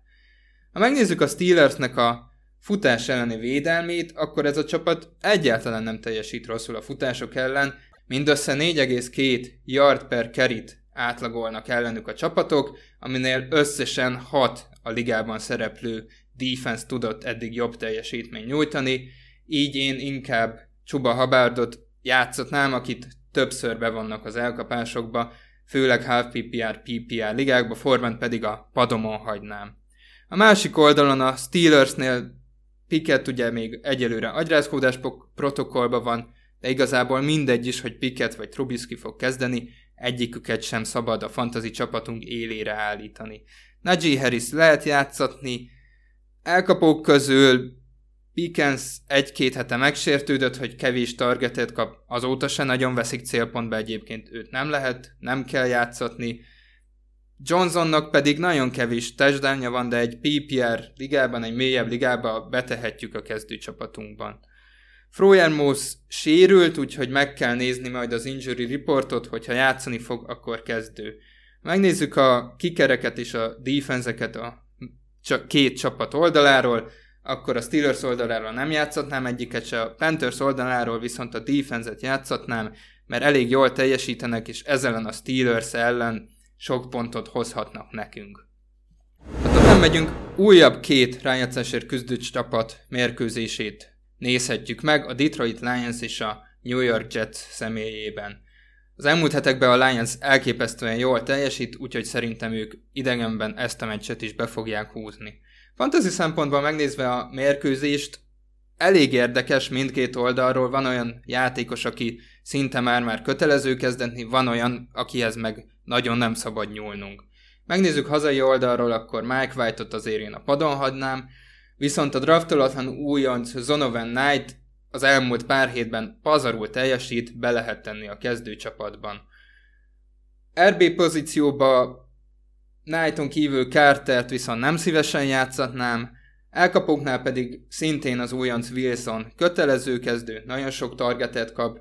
Ha megnézzük a Steelersnek a futás elleni védelmét, akkor ez a csapat egyáltalán nem teljesít rosszul a futások ellen, mindössze 4,2 yard per kerit átlagolnak ellenük a csapatok, aminél összesen 6 a ligában szereplő defense tudott eddig jobb teljesítmény nyújtani, így én inkább Csuba Habárdot játszatnám, akit többször bevonnak az elkapásokba, főleg half PPR, PPR ligákba, Forman pedig a padomon hagynám. A másik oldalon a Steelersnél Pickett ugye még egyelőre agyrázkódás protokollban van, de igazából mindegy is, hogy Pickett vagy Trubisky fog kezdeni, egyiküket sem szabad a fantazi csapatunk élére állítani. Najee Harris lehet játszatni, elkapók közül Pickens egy-két hete megsértődött, hogy kevés targetet kap, azóta se nagyon veszik célpontba egyébként őt nem lehet, nem kell játszatni. Johnsonnak pedig nagyon kevés touchdownja van, de egy PPR ligában, egy mélyebb ligában betehetjük a kezdőcsapatunkban. Froyermos sérült, úgyhogy meg kell nézni majd az injury reportot, hogyha játszani fog, akkor kezdő. Megnézzük a kikereket és a defenseket a két csapat oldaláról, akkor a Steelers oldaláról nem játszhatnám egyiket se, a Panthers oldaláról viszont a defense-et játszhatnám, mert elég jól teljesítenek, és ezzel a Steelers ellen sok pontot hozhatnak nekünk. Hát nem megyünk, újabb két rájátszásért küzdő csapat mérkőzését nézhetjük meg, a Detroit Lions és a New York Jets személyében. Az elmúlt hetekben a Lions elképesztően jól teljesít, úgyhogy szerintem ők idegenben ezt a meccset is be fogják húzni. Fantasy szempontból megnézve a mérkőzést, elég érdekes mindkét oldalról, van olyan játékos, aki szinte már-már kötelező kezdetni, van olyan, akihez meg nagyon nem szabad nyúlnunk. Megnézzük hazai oldalról, akkor Mike White-ot azért én a padon hagynám, viszont a draftolatlan újonc Zonovan Knight az elmúlt pár hétben pazarul teljesít, be lehet tenni a kezdőcsapatban. RB pozícióba Knighton kívül Cartert viszont nem szívesen játszatnám, elkapóknál pedig szintén az újonc Wilson kötelező kezdő, nagyon sok targetet kap,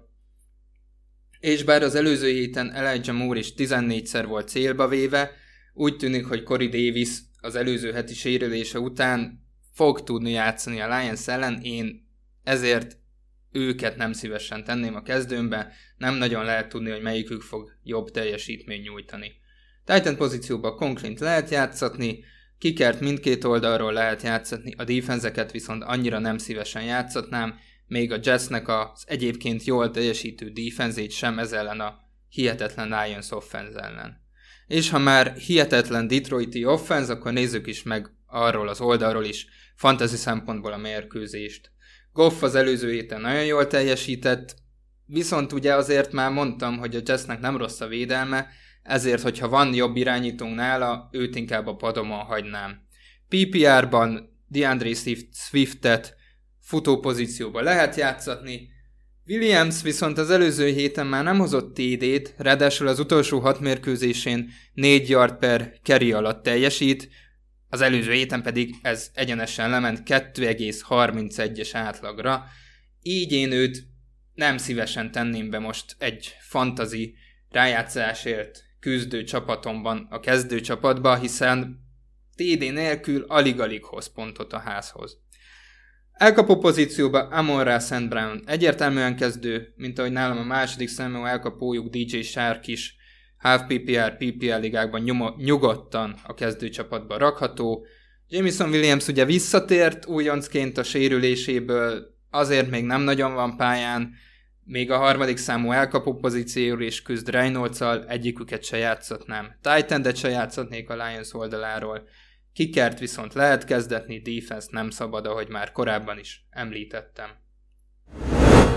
és bár az előző héten Elijah Moore is 14-szer volt célba véve, úgy tűnik, hogy Corey Davis az előző heti sérülése után fog tudni játszani a Lions ellen, én ezért őket nem szívesen tenném a kezdőmbe, nem nagyon lehet tudni, hogy melyikük fog jobb teljesítmény nyújtani. Titan pozícióban Conklint lehet játszatni, kikert mindkét oldalról lehet játszatni, a defenzeket viszont annyira nem szívesen játszatnám, még a Jetsnek az egyébként jól teljesítő defenzét sem ez ellen a hihetetlen Lions offense ellen. És ha már hihetetlen Detroiti offense, akkor nézzük is meg arról az oldalról is, fantasy szempontból a mérkőzést. Goff az előző héten nagyon jól teljesített, viszont ugye azért már mondtam, hogy a Jetsnek nem rossz a védelme, ezért, hogyha van jobb irányítónk nála, őt inkább a padomon hagynám. PPR-ban DeAndre Swift-et futópozícióba lehet játszatni, Williams viszont az előző héten már nem hozott TD-t, ráadásul az utolsó hat mérkőzésén 4 yard per carry alatt teljesít, az előző héten pedig ez egyenesen lement 2,31-es átlagra, így én őt nem szívesen tenném be most egy fantazi rájátszásért küzdő csapatomban a kezdő csapatba, hiszen TD nélkül alig-alig hoz pontot a házhoz. Elkapó pozícióba Amon St. Brown egyértelműen kezdő, mint ahogy nálam a második számú elkapójuk DJ Shark is half PPR, PPR ligákban nyumo- nyugodtan a kezdőcsapatba rakható. Jameson Williams ugye visszatért újoncként a sérüléséből, azért még nem nagyon van pályán, még a harmadik számú elkapó pozícióról is küzd reynolds egyiküket se játszhatnám. titan se játszhatnék a Lions oldaláról. Kikert viszont lehet kezdetni, defense nem szabad, ahogy már korábban is említettem.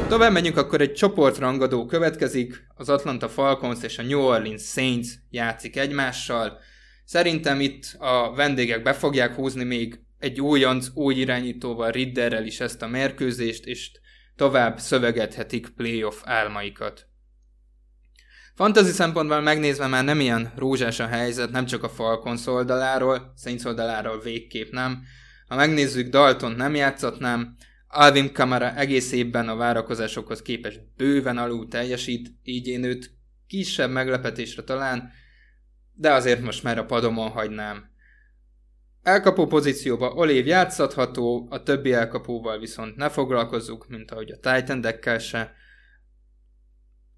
Tovább megyünk, akkor egy csoportrangadó következik, az Atlanta Falcons és a New Orleans Saints játszik egymással. Szerintem itt a vendégek be fogják húzni még egy újonc, új irányítóval, Ridderrel is ezt a mérkőzést, és tovább szövegethetik playoff álmaikat. Fantasy szempontból megnézve már nem ilyen rózsás a helyzet, nem csak a Falcons oldaláról, Saints oldaláról végképp nem. Ha megnézzük, Dalton nem játszatnám, Alvin Kamara egész évben a várakozásokhoz képest bőven alul teljesít, így én őt kisebb meglepetésre talán, de azért most már a padomon hagynám. Elkapó pozícióba Olév játszható, a többi elkapóval viszont ne foglalkozzuk, mint ahogy a Titan se.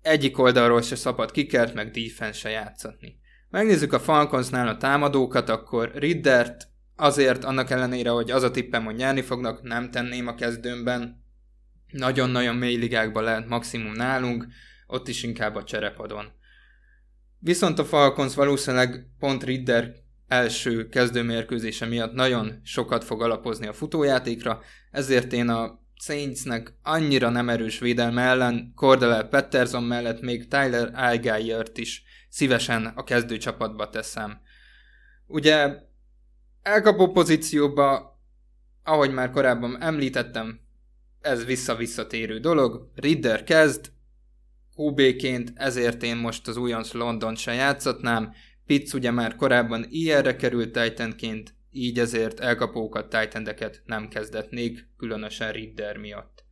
Egyik oldalról se szabad kikert, meg defense se játszatni. Megnézzük a Falconsnál a támadókat, akkor Riddert azért annak ellenére, hogy az a tippem, hogy nyerni fognak, nem tenném a kezdőmben. Nagyon-nagyon mély ligákban lehet maximum nálunk, ott is inkább a cserepadon. Viszont a Falcons valószínűleg pont Ridder első kezdőmérkőzése miatt nagyon sokat fog alapozni a futójátékra, ezért én a Saintsnek annyira nem erős védelme ellen Cordell Patterson mellett még Tyler Algiert is szívesen a kezdőcsapatba teszem. Ugye elkapó pozícióba, ahogy már korábban említettem, ez vissza-visszatérő dolog. Ridder kezd, QB-ként, ezért én most az újonc London se játszatnám. Pitts ugye már korábban ilyenre került Titanként, így ezért elkapókat, titan nem kezdetnék, különösen Ridder miatt.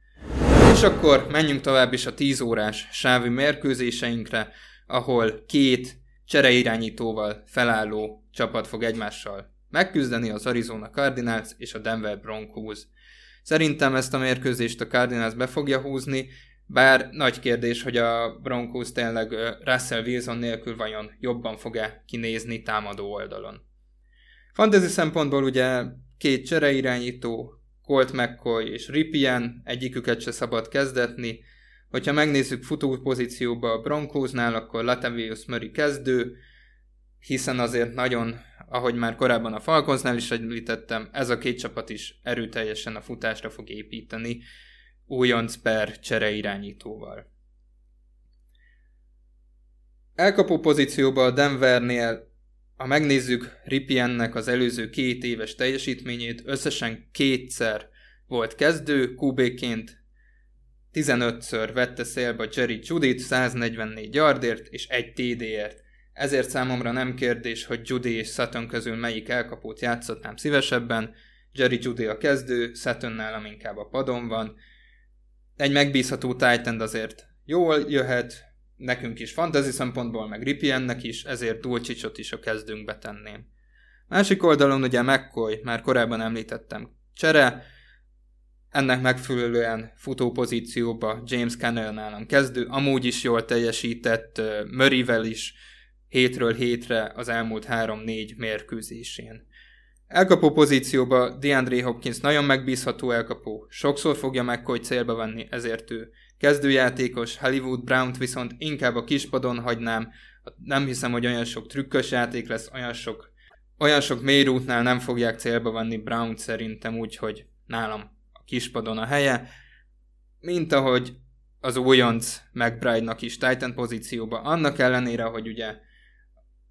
És akkor menjünk tovább is a 10 órás sávi mérkőzéseinkre, ahol két csereirányítóval felálló csapat fog egymással megküzdeni az Arizona Cardinals és a Denver Broncos. Szerintem ezt a mérkőzést a Cardinals be fogja húzni, bár nagy kérdés, hogy a Broncos tényleg Russell Wilson nélkül vajon jobban fog-e kinézni támadó oldalon. Fantasy szempontból ugye két csereirányító, Colt McCoy és Ripien, egyiküket se szabad kezdetni. Hogyha megnézzük futó pozícióba a Broncosnál, akkor Latavius Murray kezdő, hiszen azért nagyon ahogy már korábban a Falconsnál is említettem, ez a két csapat is erőteljesen a futásra fog építeni, újonc per csere irányítóval. Elkapó pozícióba a Denvernél, ha megnézzük Ripiennek az előző két éves teljesítményét, összesen kétszer volt kezdő QB-ként, 15-ször vette szélbe Jerry Judit 144 yardért és egy TD-ért. Ezért számomra nem kérdés, hogy Judy és Sutton közül melyik elkapót játszhatnám szívesebben. Jerry Judy a kezdő, Sutton nálam inkább a padon van. Egy megbízható Titan azért jól jöhet, nekünk is fantasy szempontból, meg Ripiennek is, ezért Dulcsicsot is a kezdőnkbe tenném. Másik oldalon ugye McCoy, már korábban említettem, csere, ennek megfelelően futó pozícióba James Cannell nálam kezdő, amúgy is jól teljesített Murrayvel is hétről hétre az elmúlt 3-4 mérkőzésén. Elkapó pozícióba DeAndre Hopkins nagyon megbízható elkapó, sokszor fogja McCoy célba venni, ezért ő kezdőjátékos, Hollywood Brown-t viszont inkább a kispadon hagynám, nem hiszem, hogy olyan sok trükkös játék lesz, olyan sok, olyan sok mélyrútnál nem fogják célba venni Brown szerintem, úgyhogy nálam a kispadon a helye, mint ahogy az újonc McBride-nak is Titan pozícióba, annak ellenére, hogy ugye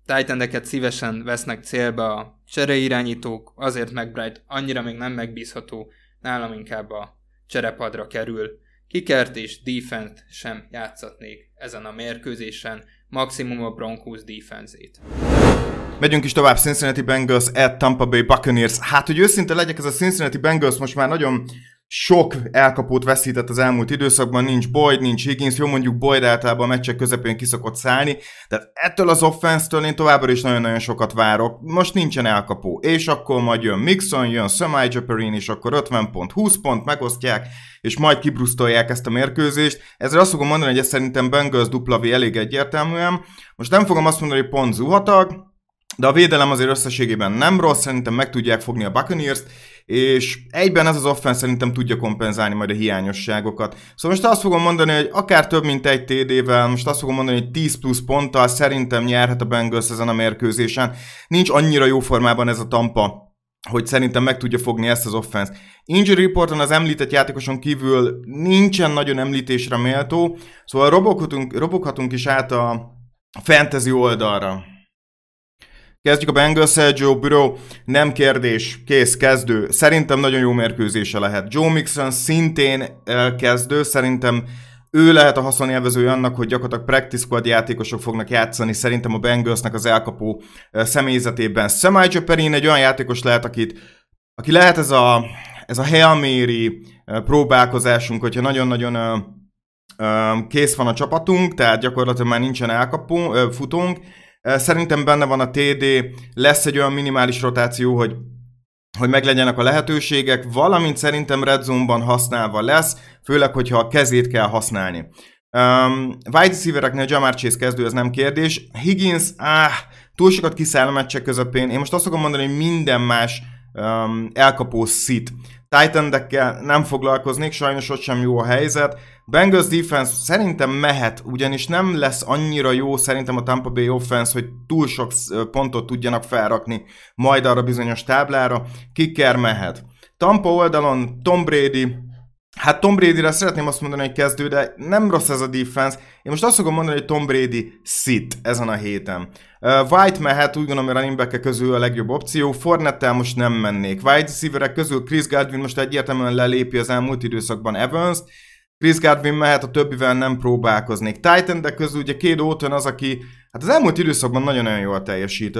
Titaneket szívesen vesznek célba a csereirányítók, azért McBride annyira még nem megbízható, nálam inkább a cserepadra kerül. Kikert és defense sem játszatnék ezen a mérkőzésen, maximum a Broncos defense-ét. Megyünk is tovább Cincinnati Bengals at Tampa Bay Buccaneers. Hát, hogy őszinte legyek, ez a Cincinnati Bengals most már nagyon sok elkapót veszített az elmúlt időszakban, nincs Boyd, nincs Higgins, jó mondjuk Boyd általában a meccsek közepén kiszokott szállni, de ettől az offense-től én továbbra is nagyon-nagyon sokat várok. Most nincsen elkapó, és akkor majd jön Mixon, jön Samai Japerin, és akkor 50 pont, 20 pont, megosztják, és majd kibrusztolják ezt a mérkőzést. Ezzel azt fogom mondani, hogy ez szerintem Bengals dupla elég egyértelműen. Most nem fogom azt mondani, hogy pont zuhatag, de a védelem azért összességében nem rossz, szerintem meg tudják fogni a Buccaneers-t, és egyben ez az offense szerintem tudja kompenzálni majd a hiányosságokat. Szóval most azt fogom mondani, hogy akár több mint egy TD-vel, most azt fogom mondani, hogy 10 plusz ponttal szerintem nyerhet a Bengals ezen a mérkőzésen. Nincs annyira jó formában ez a Tampa, hogy szerintem meg tudja fogni ezt az offense. Injury reporton az említett játékoson kívül nincsen nagyon említésre méltó, szóval roboghatunk, roboghatunk is át a fantasy oldalra. Kezdjük a Bengals Joe Burrow, nem kérdés, kész, kezdő. Szerintem nagyon jó mérkőzése lehet. Joe Mixon szintén kezdő, szerintem ő lehet a haszonélvezője annak, hogy gyakorlatilag practice squad játékosok fognak játszani szerintem a Bengalsnek az elkapó személyzetében. Samai Perin egy olyan játékos lehet, akit, aki lehet ez a, ez a Hail Mary próbálkozásunk, hogyha nagyon-nagyon kész van a csapatunk, tehát gyakorlatilag már nincsen elkapó, futunk, Szerintem benne van a TD, lesz egy olyan minimális rotáció, hogy hogy meglegyenek a lehetőségek, valamint szerintem Red Zone-ban használva lesz, főleg, hogyha a kezét kell használni. Um, wide receivereknél Jamar Chase kezdő, ez nem kérdés. Higgins, áh, túl sokat kiszáll a meccsek közepén. Én most azt fogom mondani, hogy minden más um, elkapó szit. titan nem foglalkoznék, sajnos ott sem jó a helyzet. Bengals defense szerintem mehet, ugyanis nem lesz annyira jó szerintem a Tampa Bay offense, hogy túl sok pontot tudjanak felrakni majd arra bizonyos táblára. Kicker mehet. Tampa oldalon Tom Brady, Hát Tom Brady-re szeretném azt mondani, hogy kezdő, de nem rossz ez a defense. Én most azt fogom mondani, hogy Tom Brady sit ezen a héten. White mehet, úgy gondolom, hogy running back közül a legjobb opció. Fornettel most nem mennék. Wide receiverek közül Chris Godwin most egyértelműen lelépi az elmúlt időszakban Evans-t. Chris Godwin mehet, a többivel nem próbálkoznék. Titan, de közül ugye két Óton az, aki hát az elmúlt időszakban nagyon-nagyon jól teljesít.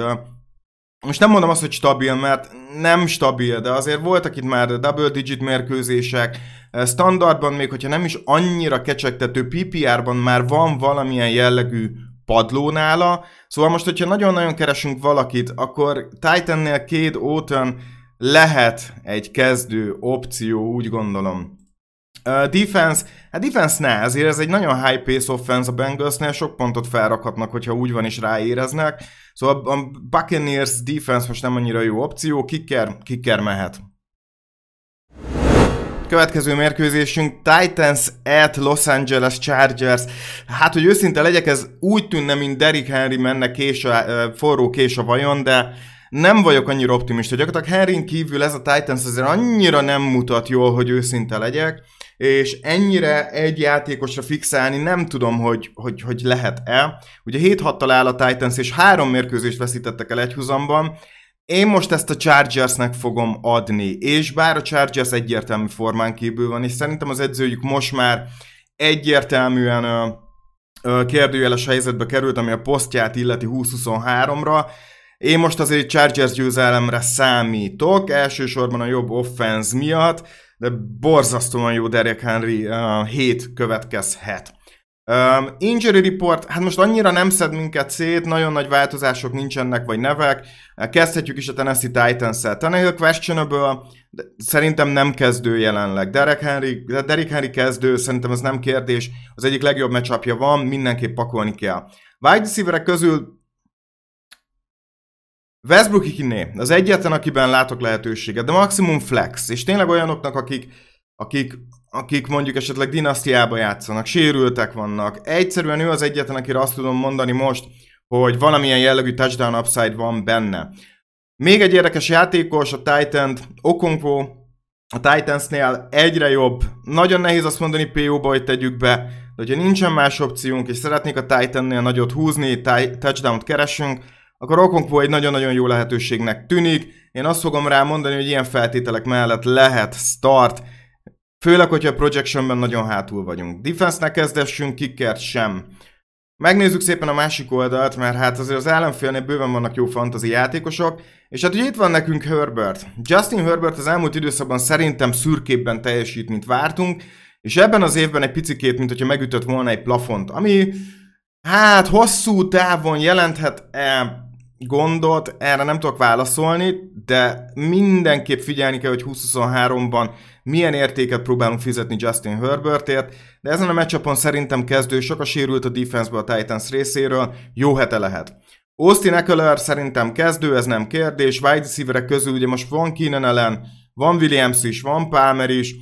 Most nem mondom azt, hogy stabil, mert nem stabil, de azért voltak itt már double digit mérkőzések, standardban még, hogyha nem is annyira kecsegtető, PPR-ban már van valamilyen jellegű padló nála, szóval most, hogyha nagyon-nagyon keresünk valakit, akkor Titannél két Óton lehet egy kezdő opció, úgy gondolom. Uh, defense, hát defense ne, azért ez egy nagyon high pace offense a Bengalsnél, sok pontot felrakhatnak, hogyha úgy van is ráéreznek. Szóval a Buccaneers defense most nem annyira jó opció, kicker, kicker mehet. Következő mérkőzésünk Titans at Los Angeles Chargers. Hát, hogy őszinte legyek, ez úgy tűnne, mint Derrick Henry menne kés a, forró kés a vajon, de nem vagyok annyira optimista. Gyakorlatilag Henryn kívül ez a Titans azért annyira nem mutat jól, hogy őszinte legyek és ennyire egy játékosra fixálni nem tudom, hogy, hogy, hogy lehet-e. Ugye 7-6-tal áll a Titans, és három mérkőzést veszítettek el egyhuzamban. Én most ezt a Chargersnek fogom adni, és bár a Chargers egyértelmű formán kívül van, és szerintem az edzőjük most már egyértelműen kérdőjeles helyzetbe került, ami a posztját illeti 2023-ra. Én most azért Chargers győzelemre számítok, elsősorban a jobb offense miatt, de borzasztóan jó Derek Henry uh, hét következhet. Um, injury report, hát most annyira nem szed minket szét, nagyon nagy változások nincsenek, vagy nevek. Kezdhetjük is a Tennessee Titans-el. Tannehill questionable, de szerintem nem kezdő jelenleg. Derek Henry, Derek Henry kezdő, szerintem ez nem kérdés. Az egyik legjobb meccsapja van, mindenképp pakolni kell. Wide receiverek közül Westbrook Ikiné, az egyetlen, akiben látok lehetőséget, de maximum flex, és tényleg olyanoknak, akik, akik, akik mondjuk esetleg dinasztiába játszanak, sérültek vannak. Egyszerűen ő az egyetlen, akire azt tudom mondani most, hogy valamilyen jellegű touchdown upside van benne. Még egy érdekes játékos, a Titan, Okonkwo, a Titansnél egyre jobb. Nagyon nehéz azt mondani PO-ba, hogy tegyük be, de hogyha nincsen más opciónk, és szeretnék a Titannél nagyot húzni, touchdown-t keresünk, akkor Okonkwo egy nagyon-nagyon jó lehetőségnek tűnik. Én azt fogom rá mondani, hogy ilyen feltételek mellett lehet start, főleg, hogyha a projectionben nagyon hátul vagyunk. Defense-nek kezdessünk, kickert sem. Megnézzük szépen a másik oldalt, mert hát azért az ellenfélnél bőven vannak jó fantasy játékosok, és hát ugye itt van nekünk Herbert. Justin Herbert az elmúlt időszakban szerintem szürkébben teljesít, mint vártunk, és ebben az évben egy picikét, mint hogyha megütött volna egy plafont, ami hát hosszú távon jelenthet-e gondot, erre nem tudok válaszolni, de mindenképp figyelni kell, hogy 2023-ban milyen értéket próbálunk fizetni Justin Herbertért, de ezen a meccsapon szerintem kezdő, sok a sérült a defense a Titans részéről, jó hete lehet. Austin Eckler szerintem kezdő, ez nem kérdés, wide receiverek közül ugye most van Keenan ellen, van Williams is, van Palmer is,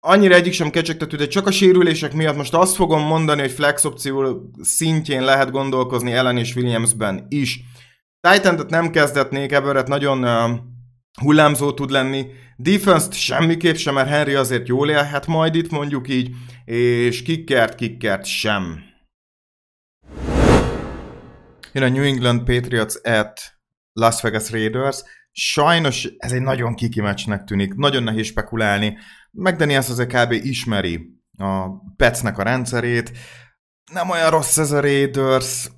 annyira egyik sem kecsegtető, de csak a sérülések miatt most azt fogom mondani, hogy flex opció szintjén lehet gondolkozni Ellen és Williamsben is. Titan nem kezdetnék, Everett nagyon uh, hullámzó tud lenni. Defense-t semmiképp sem, mert Henry azért jól élhet majd itt, mondjuk így, és kickert, kickert sem. Jön a New England Patriots at Las Vegas Raiders. Sajnos ez egy nagyon kiki meccsnek tűnik, nagyon nehéz spekulálni. McDaniels azért kb. ismeri a Petsnek a rendszerét, nem olyan rossz ez a Raiders,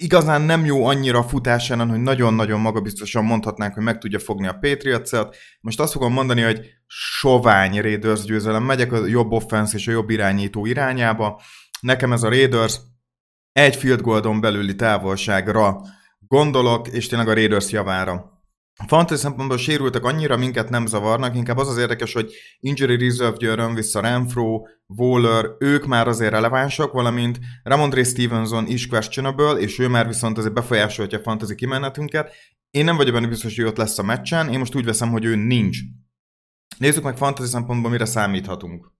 igazán nem jó annyira a futásán, hogy nagyon-nagyon magabiztosan mondhatnánk, hogy meg tudja fogni a patriots -et. Most azt fogom mondani, hogy sovány Raiders győzelem. Megyek a jobb offense és a jobb irányító irányába. Nekem ez a Raiders egy field goaldon belüli távolságra gondolok, és tényleg a Raiders javára. Fantasy szempontból sérültek annyira minket nem zavarnak, inkább az az érdekes, hogy injury reserve győrön vissza Renfro, Waller, ők már azért relevánsak, valamint Ramondre Stevenson is questionable, és ő már viszont azért befolyásolja a fantasy kimenetünket. Én nem vagyok benne biztos, hogy ott lesz a meccsen, én most úgy veszem, hogy ő nincs. Nézzük meg fantasy szempontból, mire számíthatunk.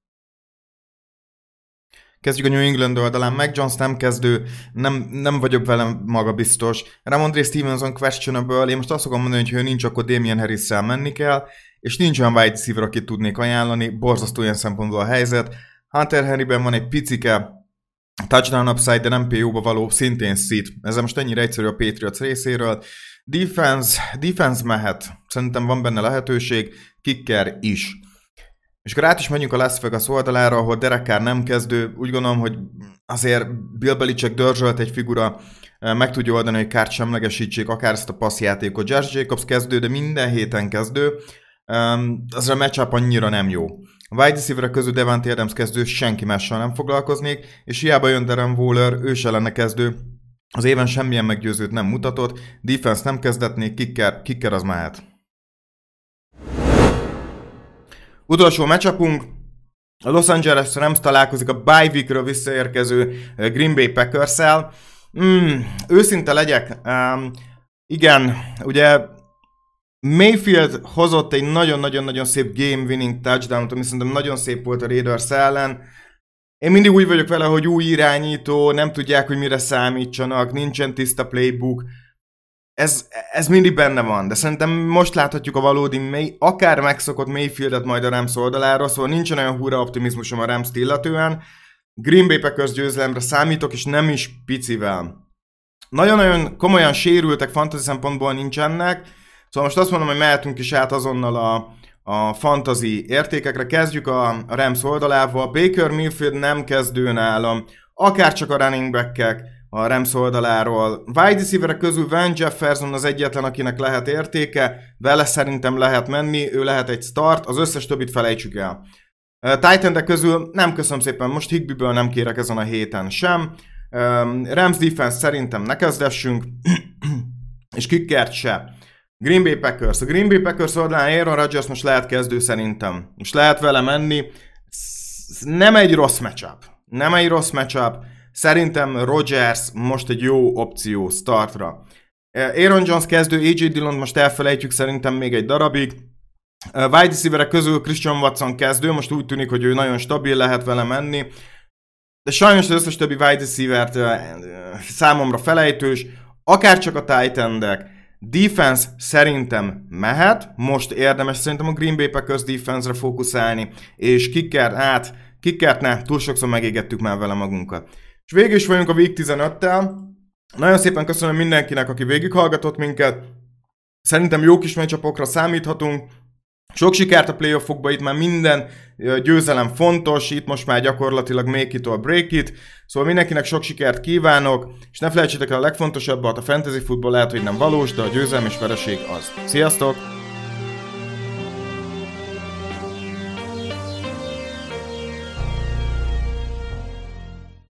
Kezdjük a New England oldalán, Mac Jones nem kezdő, nem, nem vagyok vele maga biztos. Ramondre Stevenson questionable, én most azt fogom mondani, hogy ha nincs, akkor Damien harris menni kell, és nincs olyan wide receiver, akit tudnék ajánlani, borzasztó ilyen szempontból a helyzet. Hunter Henryben van egy picike touchdown upside, de nem PO-ba való, szintén szit. Ez most ennyire egyszerű a Patriots részéről. Defense, defense mehet. Szerintem van benne lehetőség, kicker is. És akkor át is menjünk a Las Vegas oldalára, ahol Derek Carr nem kezdő. Úgy gondolom, hogy azért Bill Belichick dörzsölt egy figura, meg tudja oldani, hogy Carr semlegesítsék akár ezt a passzjátékot. Josh Jacobs kezdő, de minden héten kezdő. Az a matchup annyira nem jó. A wide receiver közül Devante Adams kezdő, senki mással nem foglalkoznék, és hiába jön Darren Waller, ő se lenne kezdő, az éven semmilyen meggyőzőt nem mutatott, defense nem kezdetnék, kicker, kicker az mehet. Utolsó matchupunk, a Los Angeles Rams találkozik a bye weekről visszaérkező eh, Green Bay Packers-el. Mm, őszinte legyek, um, igen, ugye Mayfield hozott egy nagyon-nagyon-nagyon szép game winning touchdown ami szerintem nagyon szép volt a Raiders ellen. Én mindig úgy vagyok vele, hogy új irányító, nem tudják, hogy mire számítsanak, nincsen tiszta playbook ez, ez mindig benne van, de szerintem most láthatjuk a valódi, May, akár megszokott Mayfieldet majd a Rams oldalára, szóval nincsen olyan hurra optimizmusom a Rams illetően. Green Bay Packers győzelemre számítok, és nem is picivel. Nagyon-nagyon komolyan sérültek fantasy szempontból nincsenek, szóval most azt mondom, hogy mehetünk is át azonnal a, a fantasy értékekre. Kezdjük a, a Rams oldalával. Baker Mayfield nem kezdő nálam. akár csak a running back a Rams oldaláról. Wide receiver közül Van Jefferson az egyetlen, akinek lehet értéke, vele szerintem lehet menni, ő lehet egy start, az összes többit felejtsük el. titan közül nem köszönöm szépen, most Higbiből nem kérek ezen a héten sem. Rams defense szerintem ne kezdessünk, és kickert se. Green Bay Packers. A Green Bay Packers oldalán Aaron Rodgers most lehet kezdő szerintem. Most lehet vele menni. Nem egy rossz matchup. Nem egy rossz matchup. Szerintem Rodgers most egy jó opció startra. Aaron Jones kezdő, AJ Dillon most elfelejtjük szerintem még egy darabig. Wide receiver közül Christian Watson kezdő, most úgy tűnik, hogy ő nagyon stabil, lehet vele menni. De sajnos az összes többi wide receiver számomra felejtős, akár csak a titan Defense szerintem mehet, most érdemes szerintem a Green Bay Packers defense-re fókuszálni, és kickert át, kickert ne, túl sokszor megégettük már vele magunkat. És végül is vagyunk a Week 15-tel. Nagyon szépen köszönöm mindenkinek, aki végighallgatott minket. Szerintem jó kis meccsapokra számíthatunk. Sok sikert a playoffokba, itt már minden győzelem fontos, itt most már gyakorlatilag make it or break it, szóval mindenkinek sok sikert kívánok, és ne felejtsétek el a legfontosabbat, a fantasy futball lehet, hogy nem valós, de a győzelem és vereség az. Sziasztok!